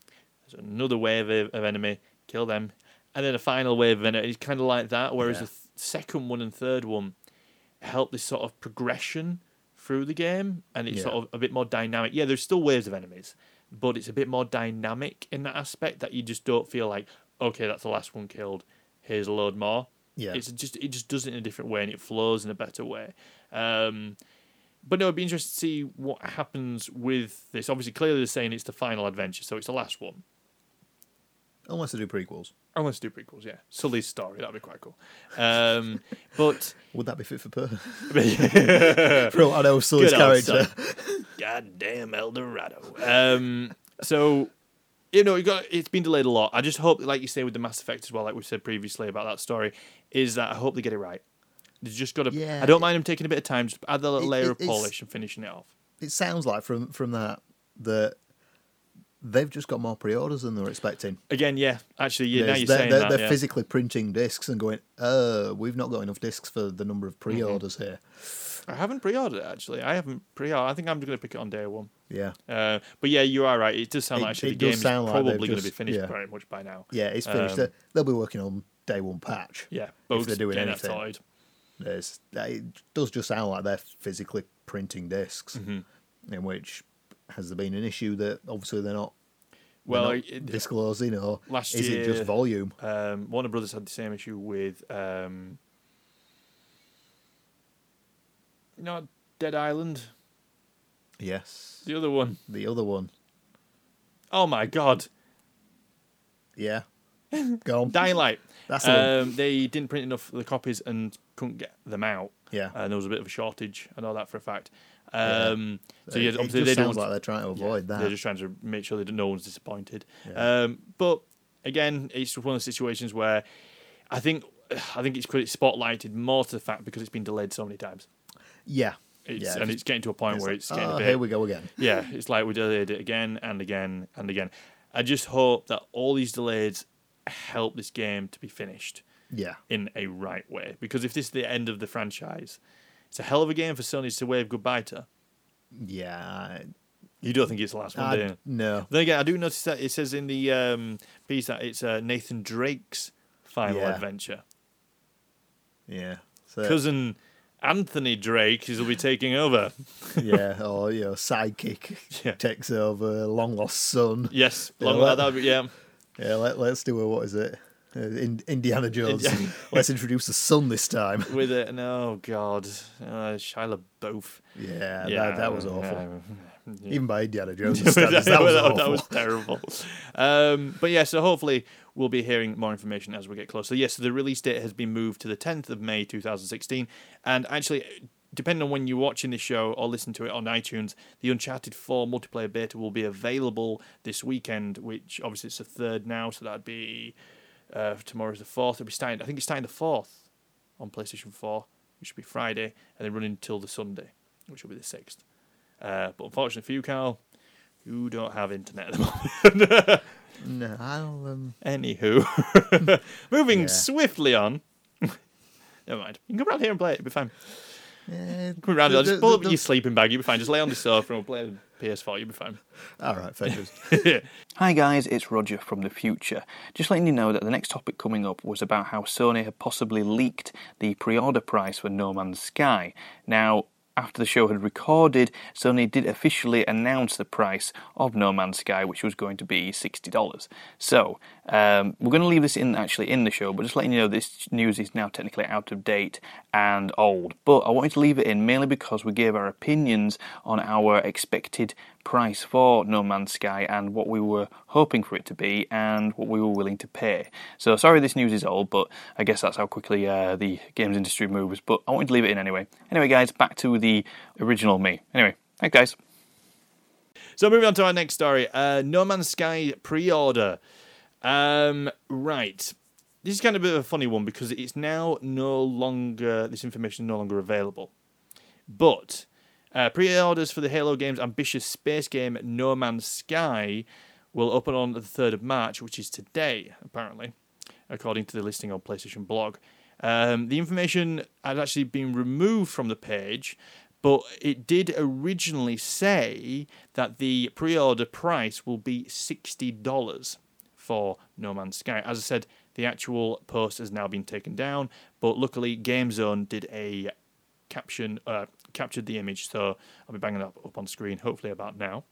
There's another wave of, of enemy, kill them, and then a final wave of enemy. It's kind of like that. Whereas
Yeah.
the th- second one and third one help this sort of progression through the game, and it's
Yeah.
sort of a bit more dynamic. Yeah, there's still waves of enemies, but it's a bit more dynamic in that aspect that you just don't feel like, okay, that's the last one killed. Here's a load more.
Yeah.
It's just it just does it in a different way and it flows in a better way. Um, but no, it'd be interesting to see what happens with this. Obviously, clearly they're saying it's the final adventure, so it's the last one.
Unless they do prequels.
Unless they do prequels, yeah. Sully's story, that'd be quite cool. Um, but
Would that be fit for purpose? For all I know, Sully's character.
goddamn El Dorado. Um, so you know, you got it's been delayed a lot. I just hope, like you say with the Mass Effect as well, like we said previously about that story, is that I hope they get it right. They just got to.
Yeah.
I don't mind them taking a bit of time, just add a little
It-
layer
it-
of polish and finishing it off.
It sounds like from from that that they've just got more pre-orders than they were expecting.
Again, yeah, actually, yeah, now you're
they're
saying
they're,
that.
they're
yeah.
physically printing discs and going, "Uh, we've not got enough discs for the number
Mm-hmm.
of pre-orders here."
I haven't pre-ordered it actually. I haven't pre-ordered. I think I'm going to pick it on day one.
Yeah,
Uh, but yeah, you are right. It does sound
It-
like actually the game is
like
probably going to be finished
yeah.
very much by now.
yeah, it's finished.
Um,
They- They'll be working on day one patch.
Yeah,
If they're doing anything. There's, it does just sound like they're physically printing discs,
Mm-hmm.
in which has there been an issue that obviously they're not, they're
Well,
not
it-
disclosing, or
last
is it just volume?
Um, Warner Brothers had the same issue with, um, you know, Dead Island,
Yes,
the other one.
the other one.
Oh my god,
Yeah. Go on.
Dying Light.
That's the
um, they didn't print enough of the copies and couldn't get them out.
Yeah.
and there was a bit of a shortage. I know that for a fact.
Yeah.
Um, So yeah,
it,
obviously
just
they don't
sounds like they're trying to avoid that.
They're just trying to make sure that no one's disappointed.
Yeah.
Um, but again, it's just one of the situations where I think I think it's it's spotlighted more to the fact because it's been delayed so many times.
Yeah.
It's,
yeah.
and it's getting to a point where it's getting
oh,
a bit.
here we go again.
yeah, it's like we delayed it again and again and again. I just hope that all these delays help this game to be finished
Yeah.
in a right way. Because if this is the end of the franchise, it's a hell of a game for Sony to wave goodbye to.
Yeah.
You don't think it's the last one,
I,
do you?
no.
Then again, I do notice that it says in the um, piece that it's uh, Nathan Drake's final
Yeah.
adventure.
Yeah. So,
Cousin Anthony Drake is will be taking over.
yeah. Or, you know, sidekick
Yeah.
takes over, long lost son.
Yes,
Yeah,
long, be, yeah.
Yeah, let, let's do a, what is it? Uh, in, Indiana Jones. Let's introduce the son this time.
With it, oh God, uh, Shia LaBeouf.
Yeah, That, that was awful.
yeah.
Even by Indiana Jones
that,
that was awful.
that was terrible. Um, but yeah, so hopefully we'll be hearing more information as we get closer. Yes, so the release date has been moved to the 10th of May 2016. And actually, depending on when you're watching this show or listen to it on iTunes, the Uncharted 4 multiplayer beta will be available this weekend, which obviously it's the third now, so that'd be uh, tomorrow's the fourth. It'll be starting. I think it's starting the fourth on PlayStation 4, which will be Friday, and then running until the Sunday, which will be the sixth. Uh, but unfortunately for you, Karl, you don't have internet at the moment.
No, I'll, um,
Anywho, moving
Yeah.
swiftly on. Never mind. You can come around here and play it. It'll be fine.
yeah,
Come around.
the-
Just
the-
pull up
the-
your sleeping bag. You'll be fine. Just lay on the sofa and we'll play PS4. You'll be fine.
All right, fair dues.
Hi guys, it's Roger from the future. Just letting you know that the next topic coming up was about how Sony had possibly leaked the pre order price for No Man's Sky. Now, after the show had recorded, Sony did officially announce the price of No Man's Sky, which was going to be $60. So, um, we're going to leave this in actually in the show, but just letting you know this news is now technically out of date and old. But I wanted to leave it in mainly because we gave our opinions on our expected price for No Man's Sky and what we were hoping for it to be and what we were willing to pay. So sorry this news is old, but I guess that's how quickly uh, the games industry moves. But I wanted to leave it in anyway. Anyway, guys, back to the original me. Anyway, thanks, guys.
So moving on to our next story, uh, No Man's Sky pre-order. Um, right, this is kind of a bit of a funny one because it's now no longer this information is no longer available. But uh, pre-orders for the Hello Games' ambitious space game No Man's Sky will open on the third of March, which is today, apparently, according to the listing on PlayStation Blog. Um, the information had actually been removed from the page, but it did originally say that the pre-order price will be sixty dollars for No Man's Sky. As I said, the actual post has now been taken down, but luckily GameZone did a caption, uh, captured the image, so I'll be banging that up on screen hopefully about now.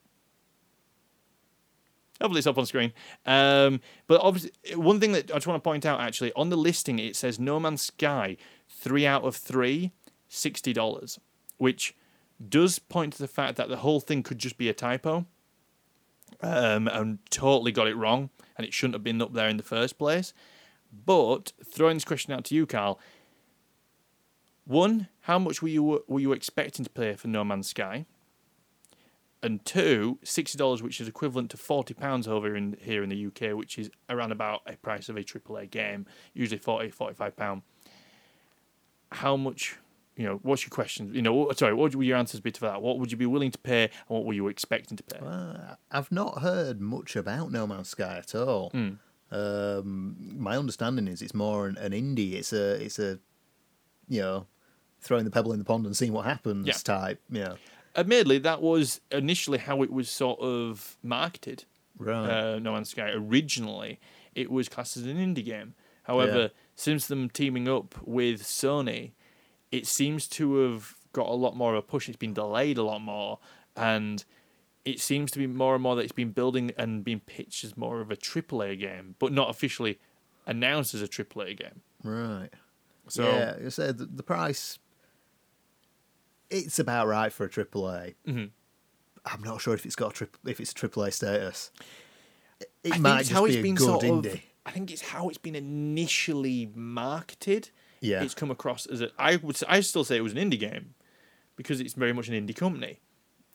Hopefully it's up on screen. Um, but obviously, one thing that I just want to point out actually on the listing it says No Man's Sky, three out of three, sixty dollars, which does point to the fact that the whole thing could just be a typo, um, and totally got it wrong, and it shouldn't have been up there in the first place. But throwing this question out to you, Karl. One, how much were you were you expecting to pay for No Man's Sky? and two, sixty dollars, which is equivalent to forty pounds over in here in the UK, which is around about a price of a AAA game, usually 40 45 pound. How much? You know, what's your question? You know, sorry, what would your answers be to that? What would you be willing to pay, and what were you expecting to pay?
Uh, I've not heard much about No Man's Sky at all.
Hmm.
Um, my understanding is it's more an, an indie. It's a it's a you know throwing the pebble in the pond and seeing what happens
Yeah.
type. Yeah.
Admittedly, that was initially how it was sort of marketed.
right?
uh, No Man's Sky. Originally, it was classed as an indie game. However,
Yeah.
since them teaming up with Sony, it seems to have got a lot more of a push. It's been delayed a lot more, and it seems to be more and more that it's been building and being pitched as more of a AAA game, but not officially announced as a AAA game.
right.
So
yeah, you said the, the price. It's about right for a AAA.
Mhm.
I'm not sure if it's got a triple, if it's a AAA status. it
I
might
think it's
just
how
be a
been
good
sort
indie.
of. I think it's how it's been initially marketed.
Yeah.
it's come across as a. I would. I still say it was an indie game because it's very much an indie company.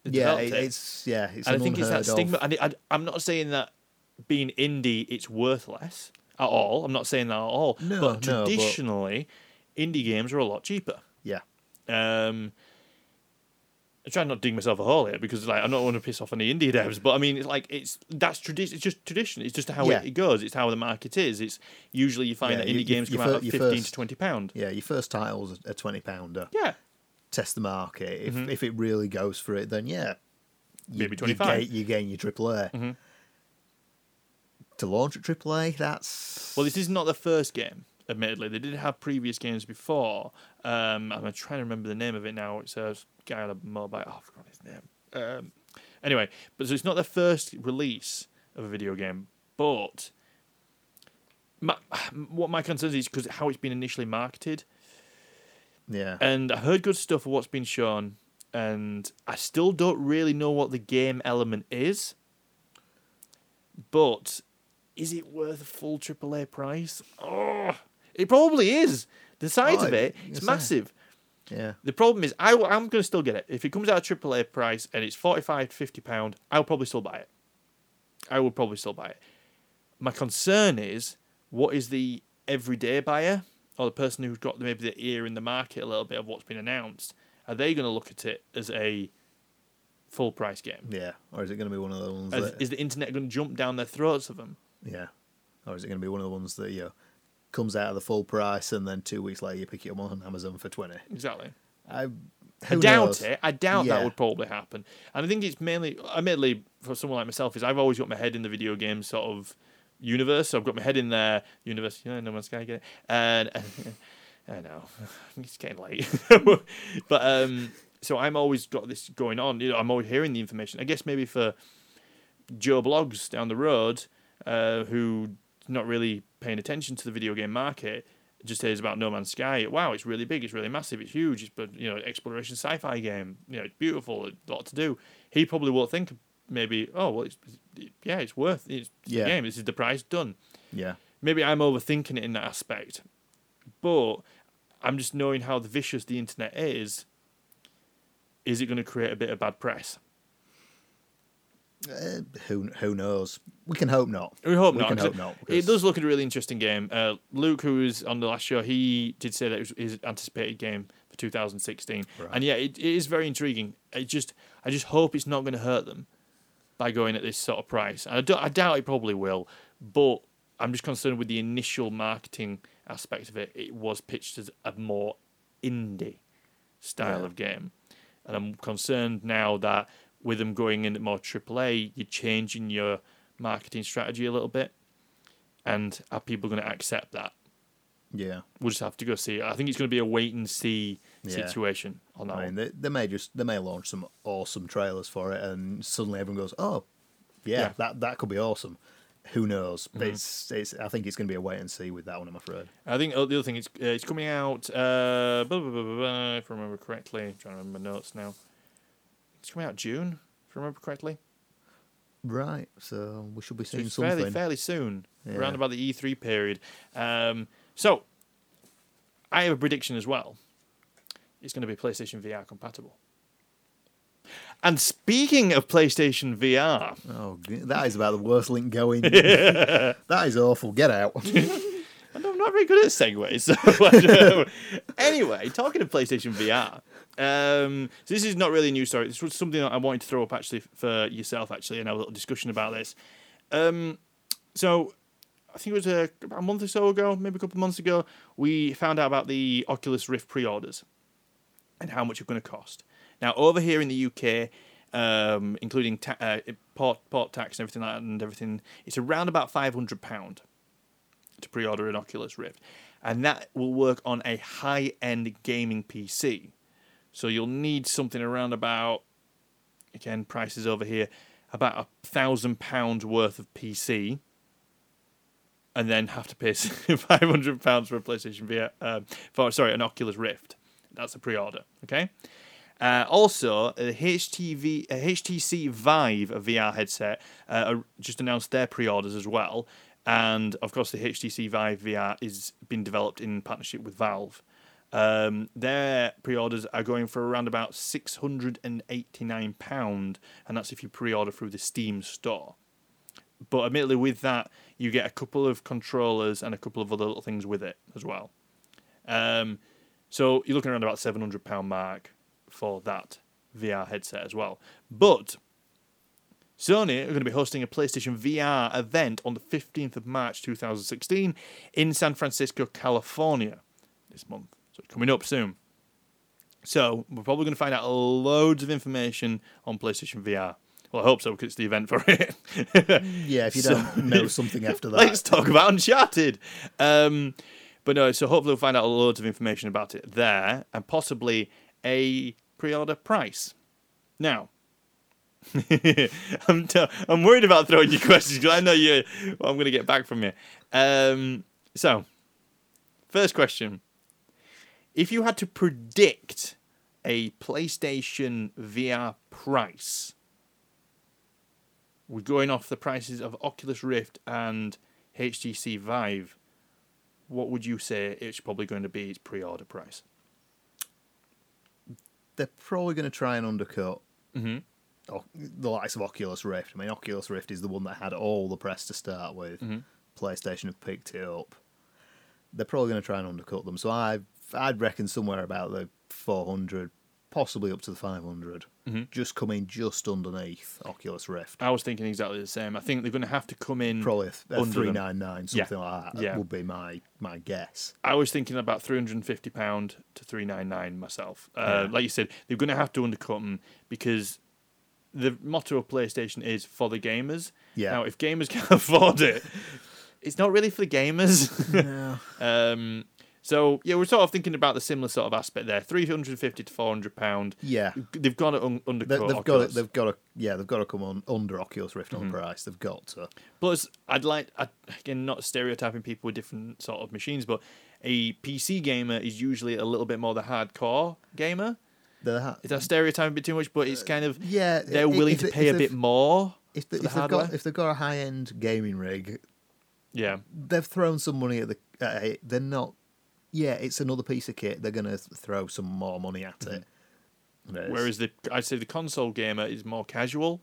yeah, it,
it.
it's yeah, it's
and I think it's that
of-
stigma. And it, I, I'm not saying that being indie it's worthless at all. I'm not saying that at all.
No,
but
no, but-
traditionally, indie games are a lot cheaper.
Yeah,
Um, I try not to dig myself a hole here because like I'm not want to piss off any indie devs, but I mean it's like it's that's tradition. It's just tradition. It's just how
Yeah.
it, it goes. It's how the market is. It's usually you find
Yeah,
that indie
you-
games
you
come out at fifteen
first-
to twenty pound.
yeah. Your first title's a twenty pounder.
Yeah,
Test the market. If
Mhm.
if it really goes for it, then yeah, you,
Maybe 25.
gain, you gain your AAA.
Mhm.
To launch at AAA, that's
Well, this is not the first game. Admittedly, they did have previous games before. Um, I'm trying to remember the name of it now. It's a guy on a mobile. Oh, I forgot his name. Um, anyway, but so it's not the first release of a video game, but my, what my concern is because how it's been initially marketed,
yeah.
and I heard good stuff of what's been shown, and I still don't really know what the game element is. But is it worth a full AAA price? Oh, it probably is. The size
Oh,
of it, it's massive.
Yeah,
The problem is, I, am going to still get it. If it comes out at AAA price and it's 45 to 50 pound, I'll probably still buy it. I will probably still buy it. My concern is, what is the everyday buyer or the person who's got maybe the ear in the market a little bit of what's been announced? Are they going to look at it as a full price game?
yeah. Or is it going to be one of the ones
Is,
that
is the internet going to jump down their throats of them?
yeah, or is it going to be one of the ones that you know, comes out of the full price and then two weeks later you pick it up on Amazon for twenty?
Exactly.
I
I doubt
knows?
it. I doubt that would probably happen. And I think it's mainly, admittedly, for someone like myself, is I've always got my head in the video game sort of universe. So I've got my head in there, universe. Yeah, No Man's Sky, get it? And I know it's getting late, but um, so I'm always got this going on. You know, I'm always hearing the information. I guess maybe for Joe Bloggs down the road, uh, who not really paying attention to the video game market, just hears about No Man's Sky. Wow, it's really big, it's really massive, it's huge. It's but you know, exploration sci-fi game. You know, it's beautiful, a lot to do. He probably won't think maybe, oh well, it's, yeah, it's worth it's,
Yeah.
game. This is the price done.
Yeah,
Maybe I'm overthinking it in that aspect, but I'm just knowing how vicious the internet is. Is it going to create a bit of bad press?
Uh, who who knows? We can hope not.
We hope
We
not.
can hope not,
It does look a really interesting game. Uh, Luke, who was on the last show, he did say that it was his anticipated game for 2016,
Right.
and yeah, it, it is very intriguing. I just, I just hope it's not going to hurt them by going at this sort of price. And I, do, I doubt it probably will, but I'm just concerned with the initial marketing aspect of it. It was pitched as a more indie style
Yeah.
of game, and I'm concerned now that with them going in at more AAA, you're changing your marketing strategy a little bit, and are people going to accept that?
Yeah,
We'll just have to go see. I think it's going to be a wait and see
Yeah.
situation on that
I mean they, they may just they may launch some awesome trailers for it, and suddenly everyone goes, "Oh, yeah,
Yeah.
that that could be awesome." Who knows?
Mm-hmm.
It's it's. I think it's going to be a wait and see with that one. I'm afraid.
I think uh, the other thing is uh, it's coming out. Uh, blah, blah, blah, blah, blah, if I remember correctly, I'm trying to remember my notes now. It's coming out June, if I remember correctly.
Right. So we should be seeing
it's
something.
fairly fairly soon,
Yeah.
around about the E3 period. Um, so I have a prediction as well. It's going to be PlayStation VR compatible. And speaking of PlayStation VR,
Oh, that is about the worst link going. that is awful. Get out.
And I'm not very good at segues. So anyway, talking of PlayStation VR, um, so this is not really a news story. This was something that I wanted to throw up actually for yourself, actually, and have a little discussion about this. Um, so I think it was a, about a month or so ago, maybe a couple of months ago, we found out about the Oculus Rift pre-orders and how much it's going to cost. Now, over here in the UK, um, including ta- uh, port, port tax and everything like that, and everything, it's around about five hundred pound to pre-order an Oculus Rift, and that will work on a high-end gaming PC. So you'll need something around about, again, prices over here, about a thousand pounds worth of PC, and then have to pay five hundred pounds for a PlayStation VR. Um, for sorry, an Oculus Rift. That's a pre-order. Okay. Uh, also, a HTV, a HTC Vive a VR headset uh, just announced their pre-orders as well, and of course, the HTC Vive VR is being developed in partnership with Valve. Um, their pre-orders are going for around about six hundred and eighty-nine pound, and that's if you pre-order through the Steam store. But admittedly, with that, you get a couple of controllers and a couple of other little things with it as well. Um, so you're looking around about seven hundred pound mark for that VR headset as well. But Sony are going to be hosting a PlayStation VR event on the 15th of March 2016 in San Francisco, California this month. So coming up soon. So we're probably going to find out loads of information on PlayStation VR. Well, I hope so because it's the event for it.
Yeah, if you
So-
don't know something after that.
Let's talk about Uncharted. Um, but no, so hopefully we'll find out loads of information about it there and possibly a pre-order price. Now, I'm, t- I'm worried about throwing you questions because I know you. Well, I'm going to get back from you. Um, so, first question: If you had to predict a PlayStation VR price, we're going off the prices of Oculus Rift and HTC Vive. What would you say it's probably going to be its pre-order price?
They're probably going to try and undercut
Mhm.
the likes of Oculus Rift. I mean, Oculus Rift is the one that had all the press to start with.
Mhm.
PlayStation have picked it up. They're probably going to try and undercut them. So I, I'd reckon somewhere about the 400, possibly up to the 500,
Mhm.
just coming just underneath Oculus Rift.
I was thinking exactly the same. I think they're going to have to come in.
Probably a, a
under them.
399,
Yeah.
something like that
Yeah.
would be my, my guess.
I was thinking about three hundred and fifty pound to three nine nine myself. Uh,
Yeah.
Like you said, they're going to have to undercut them because the motto of PlayStation is for the gamers.
Yeah.
Now, if gamers can't afford it, it's not really for the gamers.
No.
um, so yeah, we're sort of thinking about the similar sort of aspect there. Three hundred fifty to four hundred pound.
Yeah.
They've got to un-
They,
undercut.
they've got
Oculus.
to, they've got to, yeah, they've got to come on under Oculus Rift
Mm-hmm.
on price. They've got to.
Plus, I'd like I, again not stereotyping people with different sort of machines, but a PC gamer is usually a little bit more the hardcore gamer.
They're ha-
Is that stereotyping a bit too much? But it's kind of
yeah,
they're willing
if
to pay
if
a bit more.
If, they,
the
if they've
hardware.
got if they've got a high end gaming rig,
Yeah,
they've thrown some money at the. It. They're not. Yeah, it's another piece of kit. They're going to throw some more money at it.
Mm-hmm. Whereas the I'd say the console gamer is more casual.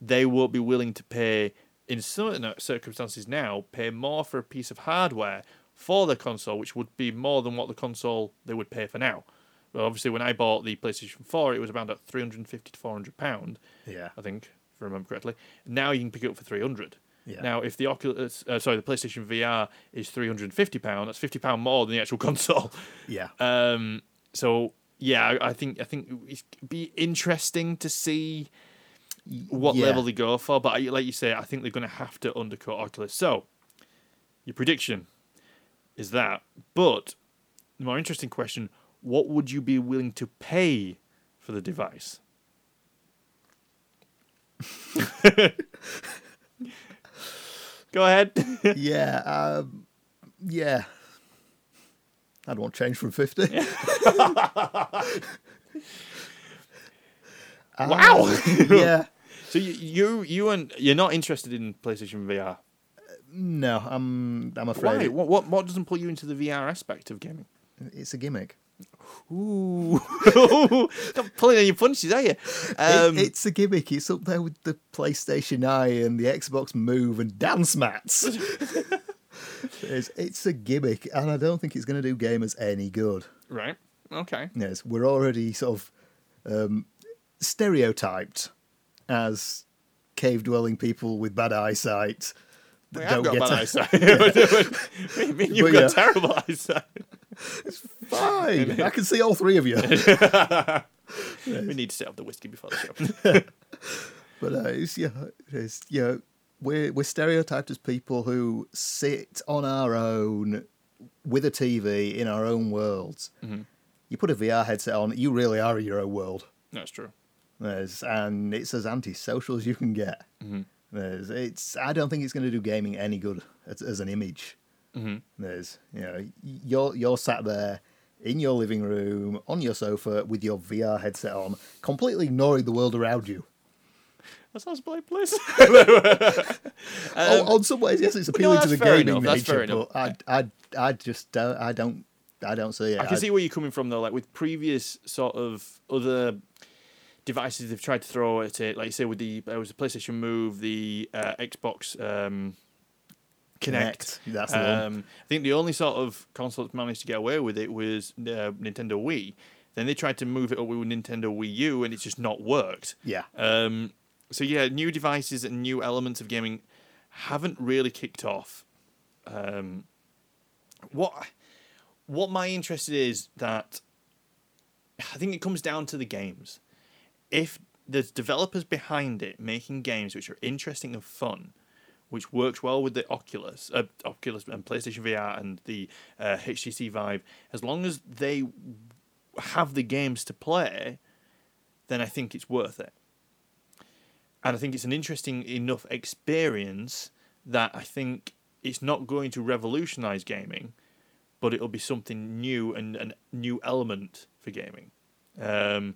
They won't be willing to pay in certain circumstances now pay more for a piece of hardware for the console, which would be more than what the console they would pay for now. Well, obviously, when I bought the PlayStation Four, it was around at three hundred and fifty to four hundred pound.
yeah,
I think, if I remember correctly. Now you can pick it up for 300.
Yeah.
Now, if the Oculus, uh, sorry, the PlayStation VR is 350 pound, that's 50 pound more than the actual console.
yeah,
Um, so yeah, I, I think I think it'd be interesting to see what
yeah.
level they go for. But I, like you say, I think they're going to have to undercut Oculus. So your prediction is that. But the more interesting question: What would you be willing to pay for the device? Go ahead.
yeah, um, yeah. I'd want change from fifty.
wow.
yeah.
so you you you and you're not interested in PlayStation VR.
No, I'm. I'm afraid
Why? What, what what doesn't pull you into the VR aspect of gaming?
it's a gimmick.
Ooh, not pulling your punches, are you?
It-
Um,
it's a gimmick. It's up there with the PlayStation Eye and the Xbox Move and dance mats. it's, it's a gimmick, and I don't think it's going to do gamers any good.
right. Okay.
Yes, we're already sort of um, stereotyped as cave dwelling people with bad eyesight. that
We have got
get
bad eyesight. what do you mean you've
But
got
yeah.
terrible eyesight?
It's fine, I can see all three of you.
We need to set up the whiskey before the show.
But uh, it's, yeah, it's, you know, we're, we're stereotyped as people who sit on our own with a TV in our own worlds.
Mm-hmm.
You put a VR headset on, you really are in your own world.
That's true.
There's, and it's as antisocial as you can get.
Mm-hmm.
There's, it's, I don't think it's going to do gaming any good as, as an image.
Mm-hmm.
There's, you know, you're you're sat there in your living room on your sofa with your VR headset on, completely ignoring the world around you.
That sounds like Bliss.
Oh, on some ways, yes, it's appealing to
Um,
the gaming
enough, that's fair
nature, but I, I, I just don't, I don't, I don't see it.
I can see where you're coming from though. Like with previous sort of other devices they've tried to throw at it, like you say with the there was the PlayStation Move, the uh, Xbox um, Connect.
Kinect, that's the one.
Um, I think the only sort of console that managed to get away with it was uh, Nintendo Wii. Then they tried to move it up with Nintendo Wii U, and it's just not worked.
Yeah.
Um, so yeah, new devices and new elements of gaming haven't really kicked off. Um, what what my interest is that I think it comes down to the games. If there's developers behind it making games which are interesting and fun, which works well with the Oculus, uh, Oculus and PlayStation VR and the uh, HTC Vive, as long as they have the games to play, then I think it's worth it. And I think it's an interesting enough experience that I think it's not going to revolutionize gaming, but it'll be something new and a new element for gaming. Um,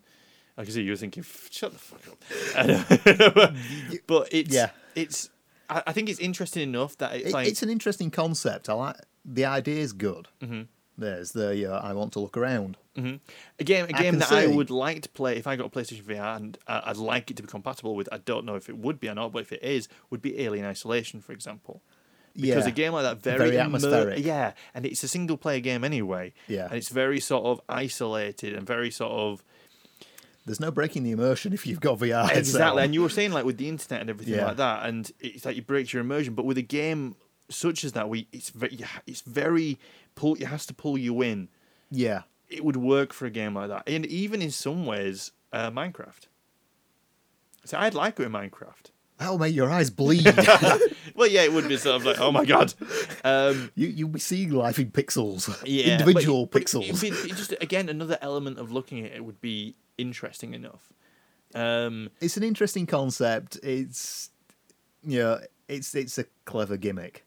I can see you were thinking, "Shut the fuck up," but it's
Yeah.
it's. I I think it's interesting enough that it's
It-
like
it's an interesting concept. I like the idea is good.
Mm-hmm.
There's the uh, I want to look around.
a game, a game
can
that I would like to play if I got a PlayStation VR and uh, I'd like it to be compatible with. I don't know if it would be or not, but if it is, would be Alien Isolation, for example. Because
yeah,
a game like that very,
Very
immer-
atmospheric.
yeah, and it's a single player game anyway.
Yeah.
and it's very sort of isolated and very sort of
there's no breaking the immersion if you've got VR.
exactly.
on.
And you were saying like with the internet and everything
Yeah.
like that, and it's like it breaks your immersion. But with a game such as that, we it's very it's very pull. It has to pull you in.
yeah,
It would work for a game like that, and even in some ways, uh, Minecraft. So I'd like it in Minecraft.
that'll make your eyes bleed.
Well, yeah, it would be sort of like, oh my god. Um,
you you'll be seeing life in pixels,
yeah,
individual
but
pixels.
But it, it just again another element of looking at it would be interesting enough. Um,
it's an interesting concept. It's you know, it's it's a clever gimmick.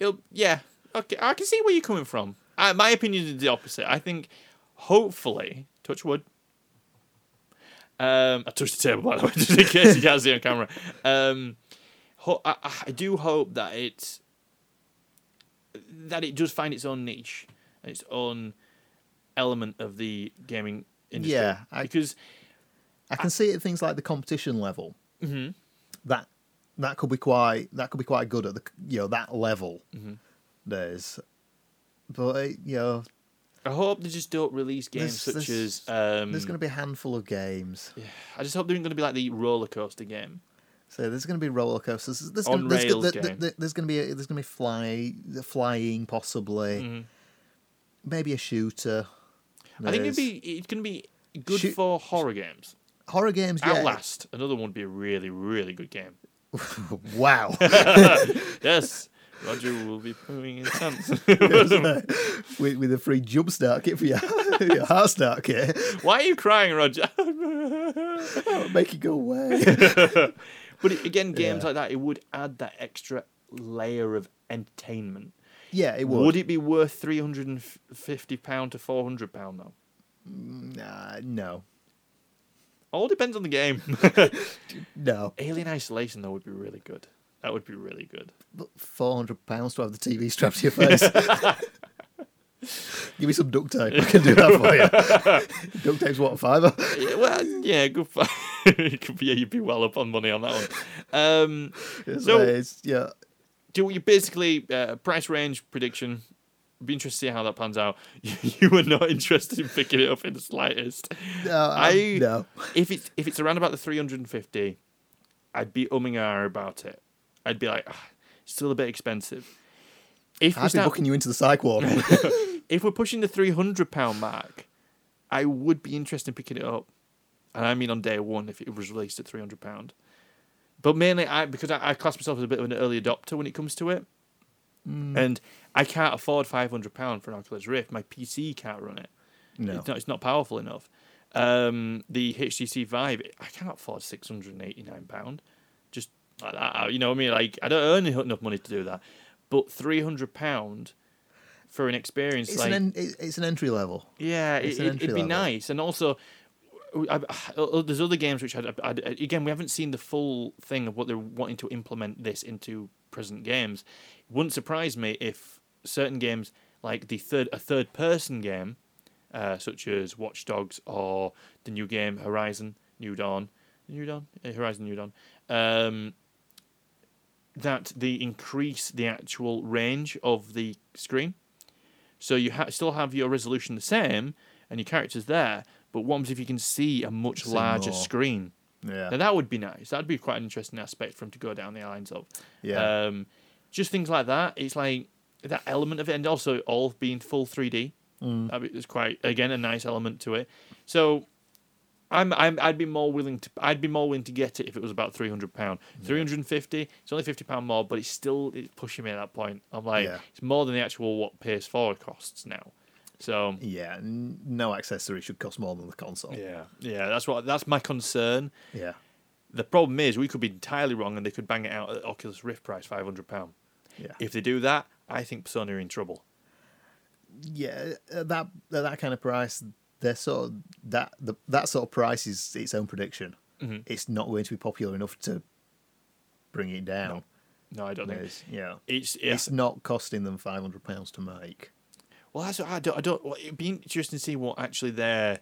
it'll, yeah, okay, I can see where you're coming from. Uh, my opinion is the opposite. I think, hopefully, touch wood. Um, I touched the table by the way, just in case you can't see on camera. Um, ho- I, I- I do hope that it's that it does find its own niche, and its own element of the gaming industry.
Yeah, I-
because
I can see it at things like the competition level.
Mm-hmm.
That that could be quite that could be quite good at the you know that level.
Mm-hmm.
There's, but uh, you know,
I hope they just don't release games
There's-
such
there's-
as. Um,
there's going to be a handful of games.
I just hope they're going to be like the roller coaster game.
So there's going to be roller coasters. There's
On
there's,
rails
there-
game.
there's going to be a, there's going to be fly flying possibly.
Mhm.
Maybe a shooter.
I think it'd be to be good
Shoot-
for horror games.
horror games. Yeah.
Outlast, another one would be a really really good game.
wow.
Yes, Roger will be pooing his pants.
with, with a free jump start kit for your, your heart start kit.
Why are you crying, Roger?
Oh, make it go away.
but it, again, games like that, it would add that extra layer of entertainment.
Yeah, it
Would,
would.
it be worth three hundred and fifty pound to four hundred pound though?
Nah, no.
All depends on the game.
No.
Alien Isolation though would be really good. That would be really good.
But £400 to have the TV strapped to your face. Give me some duct tape. I can do that for you. duct tape's what, a fiver?
Yeah, well, yeah, good. For, you could be, yeah, you'd be well up on money on that one. Um,
It's,
So-
it's, yeah.
Do you basically uh, price range prediction? Be interested to see how that pans out. You were not interested in picking it up in the slightest.
No,
I-
I, no.
If it's if it's around about the three hundred and fifty, I'd be umming and about it. I'd be like, ah, still a bit expensive. If
I'd be
start,
booking you into the psych ward.
if we're pushing the three hundred pound mark, I would be interested in picking it up, and I mean on day one if it was released at three hundred pound. But mainly, I because I, I class myself as a bit of an early adopter when it comes to it, and I can't afford five hundred pound for an Oculus Rift. My PC can't run it.
no.
It's not. It's not powerful enough. Um, the HTC Vive, I can't afford six hundred and eighty nine pound. Just like that, you know what I mean? Like I don't earn enough money to do that. But three hundred pound for an experience
It's
like
an en- it's an entry level.
yeah,
It's
it, it'd be
level.
nice, and also. I, I, there's other games which I'd, I'd, again we haven't seen the full thing of what they're wanting to implement this into present games. It wouldn't surprise me if certain games like the third a third person game, uh, such as Watch Dogs or the new game Horizon New Dawn, New Dawn, Eh, Horizon New Dawn, um, that they increase the actual range of the screen. So you ha- still have your resolution the same and your characters there, but what happens if you can see a much
See
larger
more.
screen?
Yeah.
Now that would be nice. That'd be quite an interesting aspect for him to go down the lines of.
Yeah.
Um, just things like that. It's like that element of it, and also all being full 3D.
Mm.
That'd it's quite again a nice element to it. So. I'm, I'm I'd be more willing to I'd be more willing to get it if it was about three hundred pound. Three hundred and fifty. It's only fifty pound more, but it's still it's pushing me at that point. I'm like
Yeah.
it's more than the actual what PS4 costs now. So
yeah. n- No accessory should cost more than the console.
yeah, yeah, that's what that's my concern.
Yeah.
The problem is we could be entirely wrong, and they could bang it out at Oculus Rift price five hundred pound.
Yeah.
If they do that, I think Sony are in trouble.
yeah, at that at that kind of price, they're sort of that the, that sort of price is its own prediction.
Mhm.
It's not going to be popular enough to bring it down.
No, I don't think
It's, yeah,
it's yeah.
it's not costing them five hundred pounds to make.
Well, that's what I don't. I don't. Well, it'd be interesting to see what actually their.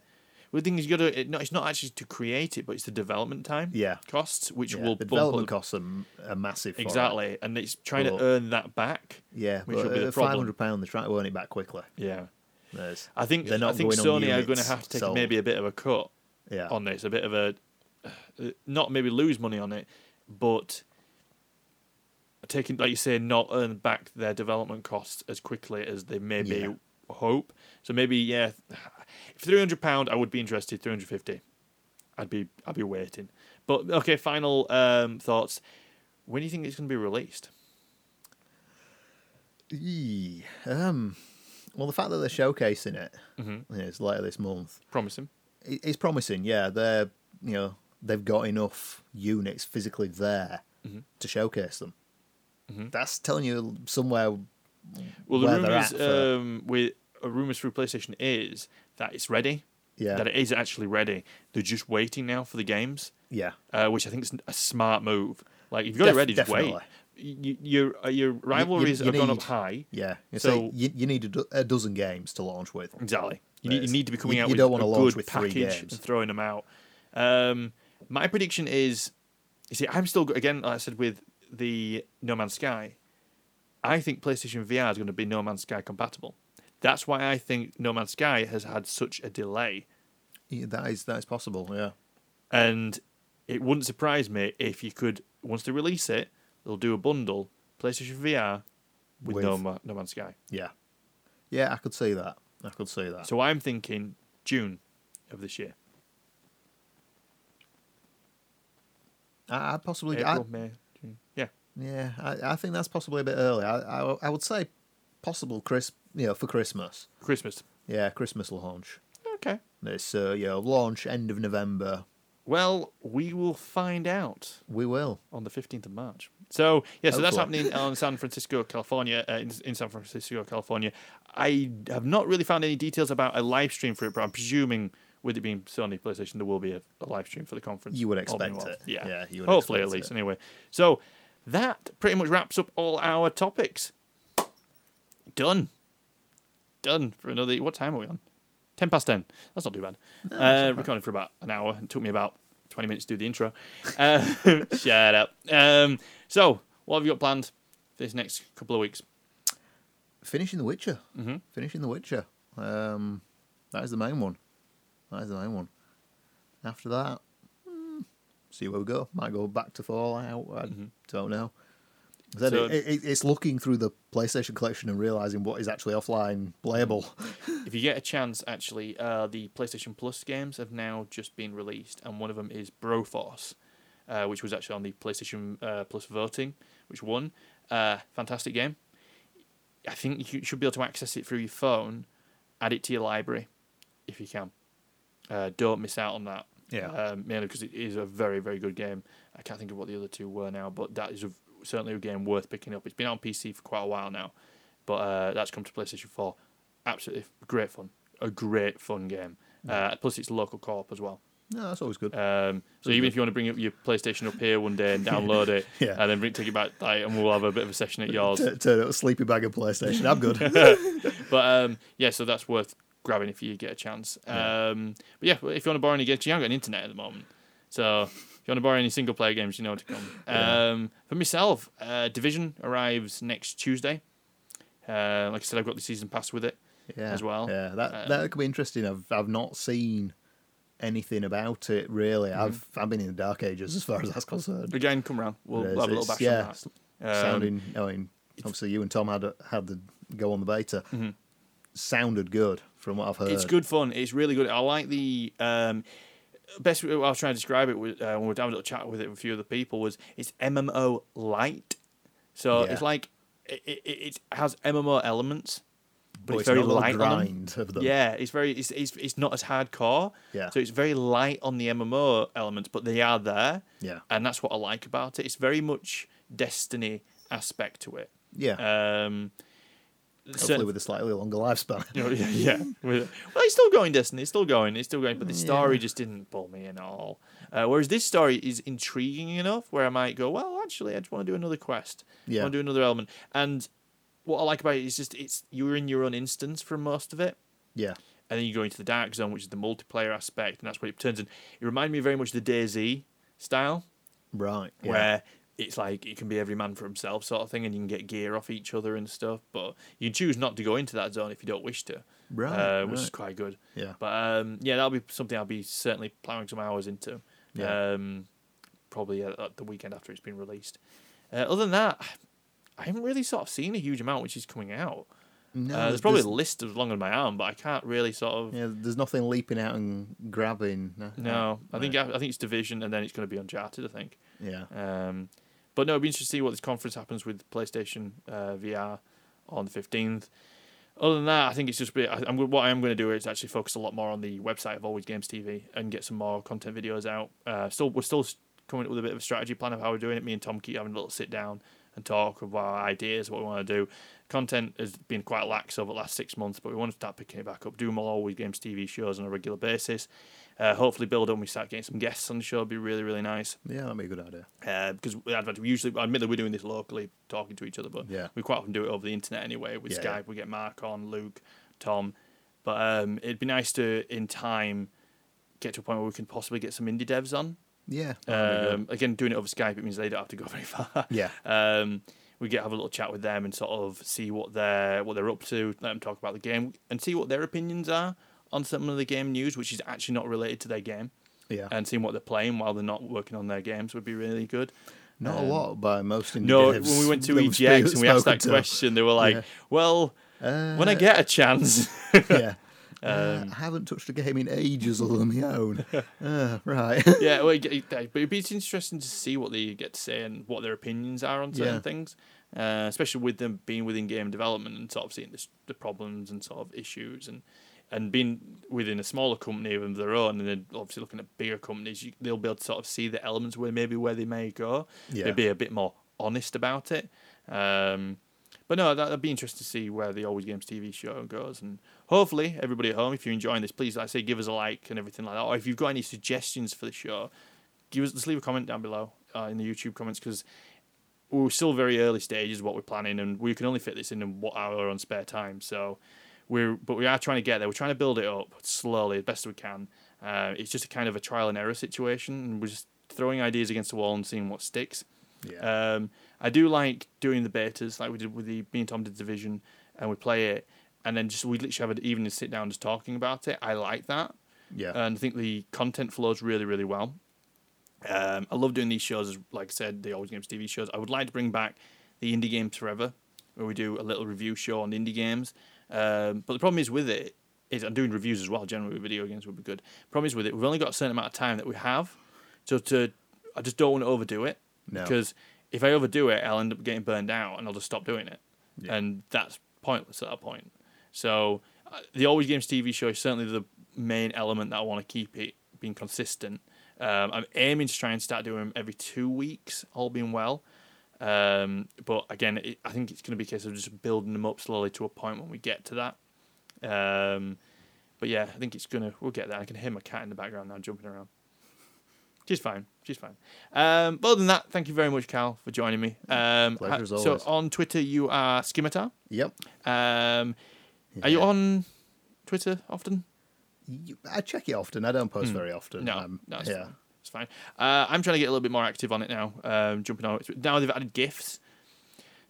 Well, the thing is, you got to. It, no, it's not actually to create it, but it's the development time.
Yeah.
Costs, which
Yeah,
will
the
bump
development
up-
costs are, are massive. For it.
exactly, and it's trying
But-
to earn that back.
Yeah,
Which will be the
five hundred pound, they're trying to earn it back quickly.
Yeah,
There's,
I think
They're not
I think Sony are going to have to take
sold.
maybe a bit of a cut
yeah,
on this, a bit of a, uh, not maybe lose money on it, but taking like you say, not earn back their development costs as quickly as they maybe
Yeah.
hope. So maybe yeah, if three hundred pound, I would be interested. Three hundred fifty, I'd be I'd be waiting. But okay, final um, thoughts. When do you think it's going to be released?
Um, well, the fact that they're showcasing it
Mm-hmm.
is later this month.
Promising.
it's promising. Yeah, they're you know they've got enough units physically there
Mhm.
to showcase them.
Mhm.
That's telling you somewhere.
Well, the rumors
for-
um, with uh, rumors through PlayStation is that it's ready.
Yeah,
That it is actually ready. They're just waiting now for the games,
yeah,
uh, which I think is a smart move. Like if you've got it ready, just wait.
definitely.
You, your uh, your rivalries
you
have gone up high.
yeah.
So-
you, you need a, do- a dozen games to launch with.
Exactly. You need, you need to be coming
You-
out
you
with
don't wanna
a
launch
good
with three
package
games.
and throwing them out. Um, my prediction is, you see, I'm still again, like I said with the No Man's Sky. I think PlayStation VR is going to be No Man's Sky compatible. That's why I think No Man's Sky has had such a delay,
Yeah, that is that is possible. Yeah,
and it wouldn't surprise me if you could once they release it, they'll do a bundle PlayStation VR with,
With-
No, Ma- no Man's Sky.
yeah, yeah. I could see that. I could see that.
So I'm thinking June of this year,
I, possibly.
April,
I,
May. Yeah.
I, I think that's possibly a bit early. I, I, I would say possible Chris. You know, for Christmas.
Christmas.
Yeah, Christmas launch.
Okay.
It's uh, yeah, launch end of November.
Well, we will find out
We will.
on the 15th of March. So, yeah, so that's happening on San Francisco, California, uh, in, in San Francisco, California. I have not really found any details about a live stream for it, but I'm presuming with it being Sony PlayStation, there will be a, a live stream for the conference.
You would expect it.
Yeah.
Yeah, you would
Hopefully, at least,
it.
anyway. So, that pretty much wraps up all our topics. Done. Done for another. What time are we on? 10 past 10. That's not too bad. uh, recording for about an hour. It took me about 20 minutes to do the intro. Uh, shut up. Um, so, what have you got planned for this next couple of weeks?
Finishing The Witcher.
Mhm.
Finishing The Witcher. Um, that is the main one. That is the main one. After that, see where we go. Might go back to Fallout. I don't know. Said
So-
it, it, it's looking through the PlayStation collection and realizing what is actually offline playable.
If you get a chance, actually, uh, the PlayStation Plus games have now just been released, and one of them is Broforce, uh, which was actually on the PlayStation uh, Plus voting, which won. Uh, fantastic game. I think you should be able to access it through your phone, add it to your library, if you can. Uh, don't miss out on that.
Yeah.
Um, mainly because it is a very, very good game. I can't think of what the other two were now, but that is a, certainly a game worth picking up. It's been on PC for quite a while now, but uh, that's come to PlayStation Four. Absolutely great fun, a great fun game. Uh, plus, it's local co-op as well.
No, that's always good.
Um, so even if you want to bring up your PlayStation up here one day and download it,
Yeah.
and then bring, take it back, like, and we'll have a bit of a session at yours.
T- Turn up a sleepy bag of PlayStation. I'm good.
But um, yeah, so that's worth grabbing if you get a chance. Um, but yeah, if you want to borrow any games, you haven't got an internet at the moment. So if you want to borrow any single player games, you know to come. Um, for myself, uh, Division arrives next Tuesday. Uh, like I said, I've got the season pass with it.
yeah,
as well.
Yeah, that
Um,
that could be interesting. I've I've not seen anything about it really.
Mm-hmm.
I've I've been in the dark ages as far as that's concerned.
Again, come round. We'll, we'll have a little bash
yeah,
on that. Um,
Sounding, I mean, obviously you and Tom had a, had the go on the beta. Sounded good from what I've heard.
It's good fun. It's really good. I like the um, best way I was trying to describe it with, uh, when we were having a little chat with it with a few other people was it's MMO light. So
Yeah.
it's like it, it, it has MMO elements, but,
But
it's,
it's
very light on them. Yeah, it's very it's, it's it's not as hardcore.
Yeah.
So it's very light on the MMO elements, but they are there.
Yeah.
And that's what I like about it. It's very much Destiny aspect to it.
Yeah.
Um,
Hopefully
certain-
with a slightly longer lifespan.
you know, yeah, yeah. Well, it's still going, Destiny. It's still going. It's still going. But the story just didn't pull me in at all. Uh, whereas this story is intriguing enough where I might go, well, actually, I just want to do another quest. Yeah. I
Yeah.
want to do another element. And what I like about it is just it's you're in your own instance for most of it.
yeah.
And then you go into the dark zone, which is the multiplayer aspect, and that's what it turns in. It reminded me very much of the DayZ style,
Right. Yeah.
where it's like it can be every man for himself sort of thing, and you can get gear off each other and stuff. But you choose not to go into that zone if you don't wish to,
Right,
uh, which is quite good.
Yeah.
But um, yeah, that'll be something I'll be certainly plowing some hours into.
Yeah.
Um, probably at, at the weekend after it's been released. Uh, other than that, I haven't really sort of seen a huge amount which is coming out.
No,
uh, there's probably a list as long as my arm, but I can't really sort of.
yeah, there's nothing leaping out and grabbing.
No, I think
Right.
I, think it's Division, and then it's going to be Uncharted. I think.
Yeah.
Um, but no, it'll be interesting to see what this conference happens with PlayStation uh, VR on the fifteenth. Other than that, I think it's just be, I, I'm what I am going to do is actually focus a lot more on the website of AlwayzGamez TV and get some more content videos out. Uh, still, we're still coming up with a bit of a strategy plan of how we're doing it. Me and Tom keep having a little sit down and talk about our ideas, what we want to do. Content has been quite lax over the last six months, but we want to start picking it back up, do more AlwayzGamez TV shows on a regular basis. Uh, hopefully, build and we start getting some guests on the show. It'd be really, really nice
Yeah, that'd be a good idea.
uh, because we advert- we usually, admittedly, we're doing this locally, talking to each other, but
Yeah.
we quite often do it over the internet anyway. With
Yeah,
Skype,
yeah.
we get Mark on, Luke, Tom, but um, it'd be nice to, in time, get to a point where we can possibly get some indie devs on.
Yeah. that'd be good.
Um, again, doing it over Skype, it means they don't have to go very far.
Yeah.
Um, we get have a little chat with them and sort of see what they're what they're up to. Let them talk about the game and see what their opinions are on some of the game news, which is actually not related to their game,
yeah.
and seeing what they're playing while they're not working on their games would be really good.
Not
um,
a lot by most indie
No, when we went to EGX and we asked that
to.
question, they were like,
Yeah.
"Well,
Uh,
when I get a chance."
yeah. Uh,
Um,
I haven't touched a game in ages other than my own. uh, right.
yeah, well, but it'd be interesting to see what they get to say and what their opinions are on certain
Yeah.
things, uh, especially with them being within game development and sort of seeing the problems and sort of issues and and being within a smaller company of their own, and then obviously looking at bigger companies, you, they'll be able to sort of see the elements where maybe where they may go.
Yeah.
They'd be a bit more honest about it. Um, but no, that, that'd be interesting to see where the AlwayzGamez TV show goes, and hopefully everybody at home, if you're enjoying this, please, like I say, give us a like and everything like that. Or if you've got any suggestions for the show, give us just leave a comment down below uh, in the YouTube comments because we're still very early stages what we're planning, and we can only fit this in in what our own spare time. So we're but we are trying to get there. We're trying to build it up slowly as best we can. Uh, it's just a kind of a trial and error situation, and we're just throwing ideas against the wall and seeing what sticks.
Yeah.
Um, I do like doing the betas, like we did with the me and Tom did Division, and we play it, and then just we literally have an evening sit down just talking about it. I like that,
yeah.
and I think the content flows really, really well. Um, I love doing these shows, like I said, the AlwayzGamez TV shows. I would like to bring back the Indie Games Forever, where we do a little review show on indie games. Um, but the problem is with it is I'm doing reviews as well. Generally, video games would be good. Problem is with it, we've only got a certain amount of time that we have, so to I just don't want to overdo it
No.
because if I overdo it, I'll end up getting burned out and I'll just stop doing it,
Yeah.
and that's pointless at that point. So uh, the AlwayzGamez TV show is certainly the main element that I want to keep it being consistent. Um, I'm aiming to try and start doing them every two weeks, all being well. Um, but again, it, I think it's going to be a case of just building them up slowly to a point when we get to that. Um, but yeah, I think it's gonna. We'll get there. I can hear my cat in the background now jumping around. She's fine. She's fine. Um, but other than that, thank you very much, Karl, for joining me. Um,
Pleasure as
so
always.
on Twitter, you are Skimitar.
Yep.
Um, Are you on Twitter often?
You- I check it often. I don't post very often.
Hmm. No,
Um,
no, it's
yeah.
fine. It's fine. Uh, I'm trying to get a little bit more active on it now. Um, jumping on it now. They've added gifs.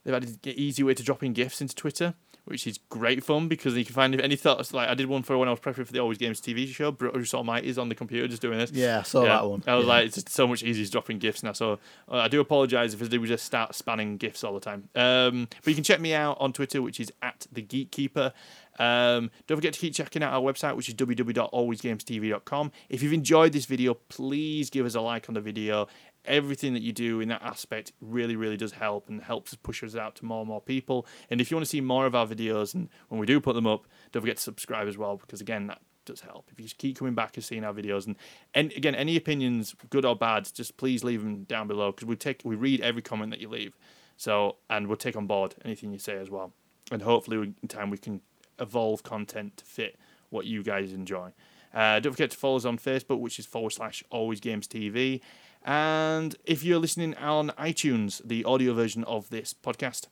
They've added an easy way to drop in gifs into Twitter, which is great fun because you can find any thoughts. Like I did one for when I was prepping for the AlwayzGamez TV show. Bruce Almighty is on the computer just doing this.
Yeah, I saw that one.
I was
Yeah.
like, it's just so much easier dropping gifs now. So uh, I do apologise if I do we just start spanning gifs all the time. Um, but you can check me out on Twitter, which is at the Geekkeeper. Um, don't forget to keep checking out our website, which is www.alwayzgamestv.com. If you've enjoyed this video, please give us a like on the video. Everything that you do in that aspect really, really does help and helps us push us out to more and more people. And if you want to see more of our videos, and when we do put them up, don't forget to subscribe as well, because again, that does help. If you just keep coming back and seeing our videos, and and again, any opinions, good or bad, just please leave them down below because we take we read every comment that you leave. So and we'll take on board anything you say as well, and hopefully in time we can evolve content to fit what you guys enjoy. Uh, don't forget to follow us on Facebook, which is forward slash AlwayzGamez TV. And if you're listening on iTunes, the audio version of this podcast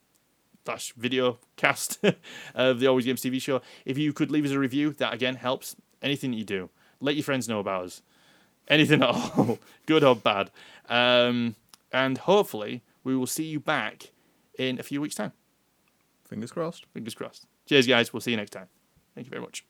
slash video cast of the AlwayzGamez TV show, if you could leave us a review, that again helps. Anything that you do, let your friends know about us. Anything at all, good or bad. Um, and hopefully, we will see you back in a few weeks' time.
Fingers crossed.
Fingers crossed. Cheers, guys. We'll see you next time. Thank you very much.